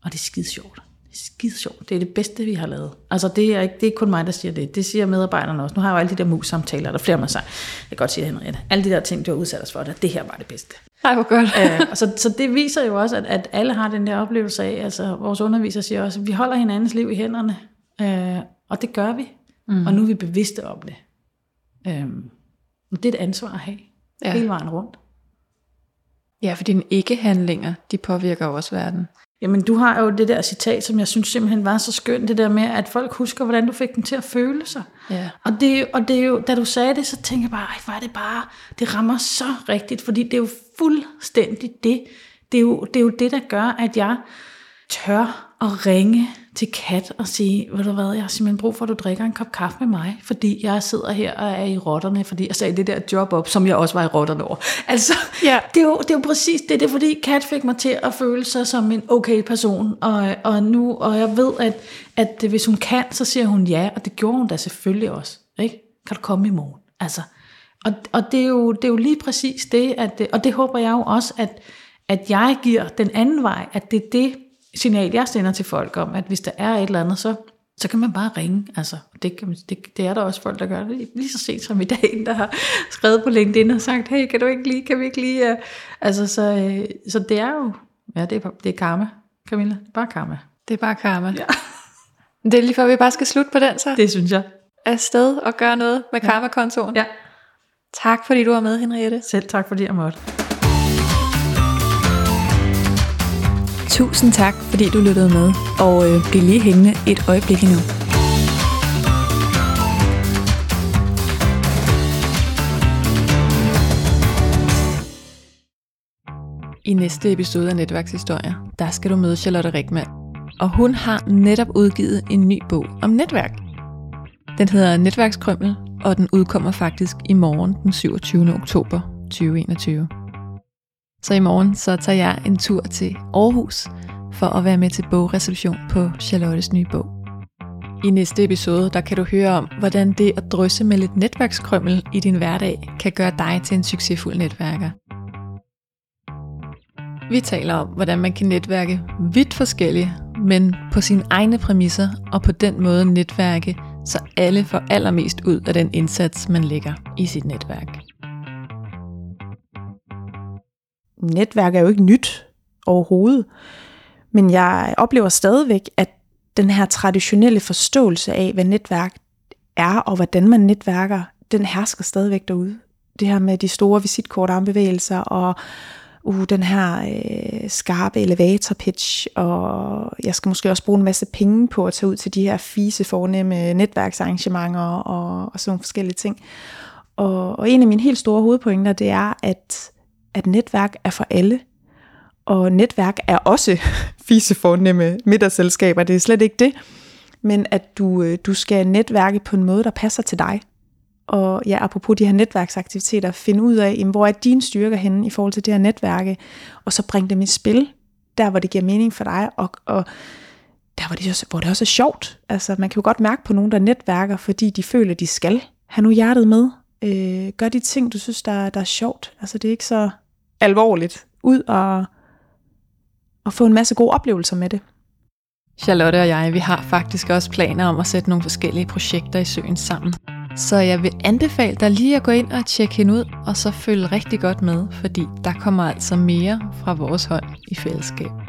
[SPEAKER 2] og det er skide sjovt. Skide sjovt. Det er det bedste, vi har lavet. Altså, det er, ikke, det er ikke kun mig, der siger det. Det siger medarbejderne også. Nu har jeg jo alle de der mus-samtaler, der er flere med sig. Jeg kan godt sige, Henriette, alle de der ting, du har udsat os for, det, det her var det bedste.
[SPEAKER 1] Ej, hvor godt.
[SPEAKER 2] øh, så, så det viser jo også, at, at alle har den der oplevelse af, altså vores underviser siger også, at vi holder hinandens liv i hænderne, øh, og det gør vi, mm. og nu er vi bevidste om det. Øh, det er et ansvar at have,
[SPEAKER 1] ja.
[SPEAKER 2] hele vejen rundt.
[SPEAKER 1] Ja, for dine ikke-handlinger, de påvirker jo også verden.
[SPEAKER 2] Jamen, du har jo det der citat, som jeg synes simpelthen var så skønt, det der med, at folk husker, hvordan du fik dem til at føle sig.
[SPEAKER 1] Ja.
[SPEAKER 2] Og det, og det er jo, da du sagde det, så tænker jeg bare, ej, hvor er det bare, det rammer så rigtigt, fordi det er jo fuldstændig det. Det er jo det, er jo det der gør, at jeg tør at ringe til Kat og sige, ved du hvad, jeg har simpelthen brug for, at du drikker en kop kaffe med mig, fordi jeg sidder her og er i rotterne, fordi jeg sagde det der job op, som jeg også var i rotterne over. Altså,
[SPEAKER 1] Ja.
[SPEAKER 2] det, er jo, det er jo præcis det, det er fordi Kat fik mig til at føle sig som en okay person, og, og nu, og jeg ved, at, at hvis hun kan, så siger hun ja, og det gjorde hun da selvfølgelig også, ikke? Kan du komme i morgen? Altså, og, og det, er jo, det er jo lige præcis det, at, og det håber jeg jo også, at, at jeg giver den anden vej, at det er det signal, jeg sender til folk om, at hvis der er et eller andet, så, så kan man bare ringe. Altså, det, kan man, det, det er der også folk, der gør det. Lige så sent som i dag, der har skrevet på LinkedIn og sagt, hey, kan du ikke lige, kan vi ikke lige... Uh... Altså, så, øh, så det er jo, ja, det er, det er karma, Camilla. Det er bare karma.
[SPEAKER 1] Det er bare karma.
[SPEAKER 2] Ja.
[SPEAKER 1] Det er lige før, vi bare skal slutte på den så.
[SPEAKER 2] Det synes jeg.
[SPEAKER 1] Afsted og gøre noget med karma-kontoen.
[SPEAKER 2] Ja.
[SPEAKER 1] Tak fordi du var med, Henriette.
[SPEAKER 2] Selv tak, fordi jeg måtte.
[SPEAKER 1] Tusind tak, fordi du lyttede med, og øh, bliv lige hængende et øjeblik endnu. I næste episode af Netværkshistorier, der skal du møde Charlotte Rikman, og hun har netop udgivet en ny bog om netværk. Den hedder Netværkskrømmel, og den udkommer faktisk i morgen den 27. oktober 2021. Så i morgen så tager jeg en tur til Aarhus for at være med til bogreception på Charlottes nye bog. I næste episode der kan du høre om, hvordan det at drysse med lidt netværkskrømmel i din hverdag kan gøre dig til en succesfuld netværker. Vi taler om, hvordan man kan netværke vidt forskellige, men på sine egne præmisser og på den måde netværke så alle får allermest ud af den indsats, man lægger i sit netværk.
[SPEAKER 3] Netværk er jo ikke nyt overhovedet, men jeg oplever stadigvæk, at den her traditionelle forståelse af, hvad netværk er, og hvordan man netværker, den hersker stadigvæk derude. Det her med de store visitkortarmbevægelser, og uh, den her øh, skarpe elevator pitch, og jeg skal måske også bruge en masse penge på at tage ud til de her fise fornemme netværksarrangementer og, og sådan nogle forskellige ting. Og, og en af mine helt store hovedpointer, det er, at, at netværk er for alle. Og netværk er også fise fornemme middagsselskaber, det er slet ikke det. Men at du, øh, du skal netværke på en måde, der passer til dig og ja, apropos de her netværksaktiviteter, finde ud af, jamen, hvor er dine styrker henne i forhold til det her netværke, og så bring dem i spil, der hvor det giver mening for dig, og, og der hvor det, også, hvor det også er sjovt. Altså man kan jo godt mærke på nogen, der netværker, fordi de føler, de skal. have nu hjertet med. Øh, gør de ting, du synes, der, der er sjovt. Altså det er ikke så alvorligt. Ud og, og få en masse gode oplevelser med det.
[SPEAKER 1] Charlotte og jeg, vi har faktisk også planer om at sætte nogle forskellige projekter i søen sammen. Så jeg vil anbefale dig lige at gå ind og tjekke hende ud, og så følge rigtig godt med, fordi der kommer altså mere fra vores hånd i fællesskab.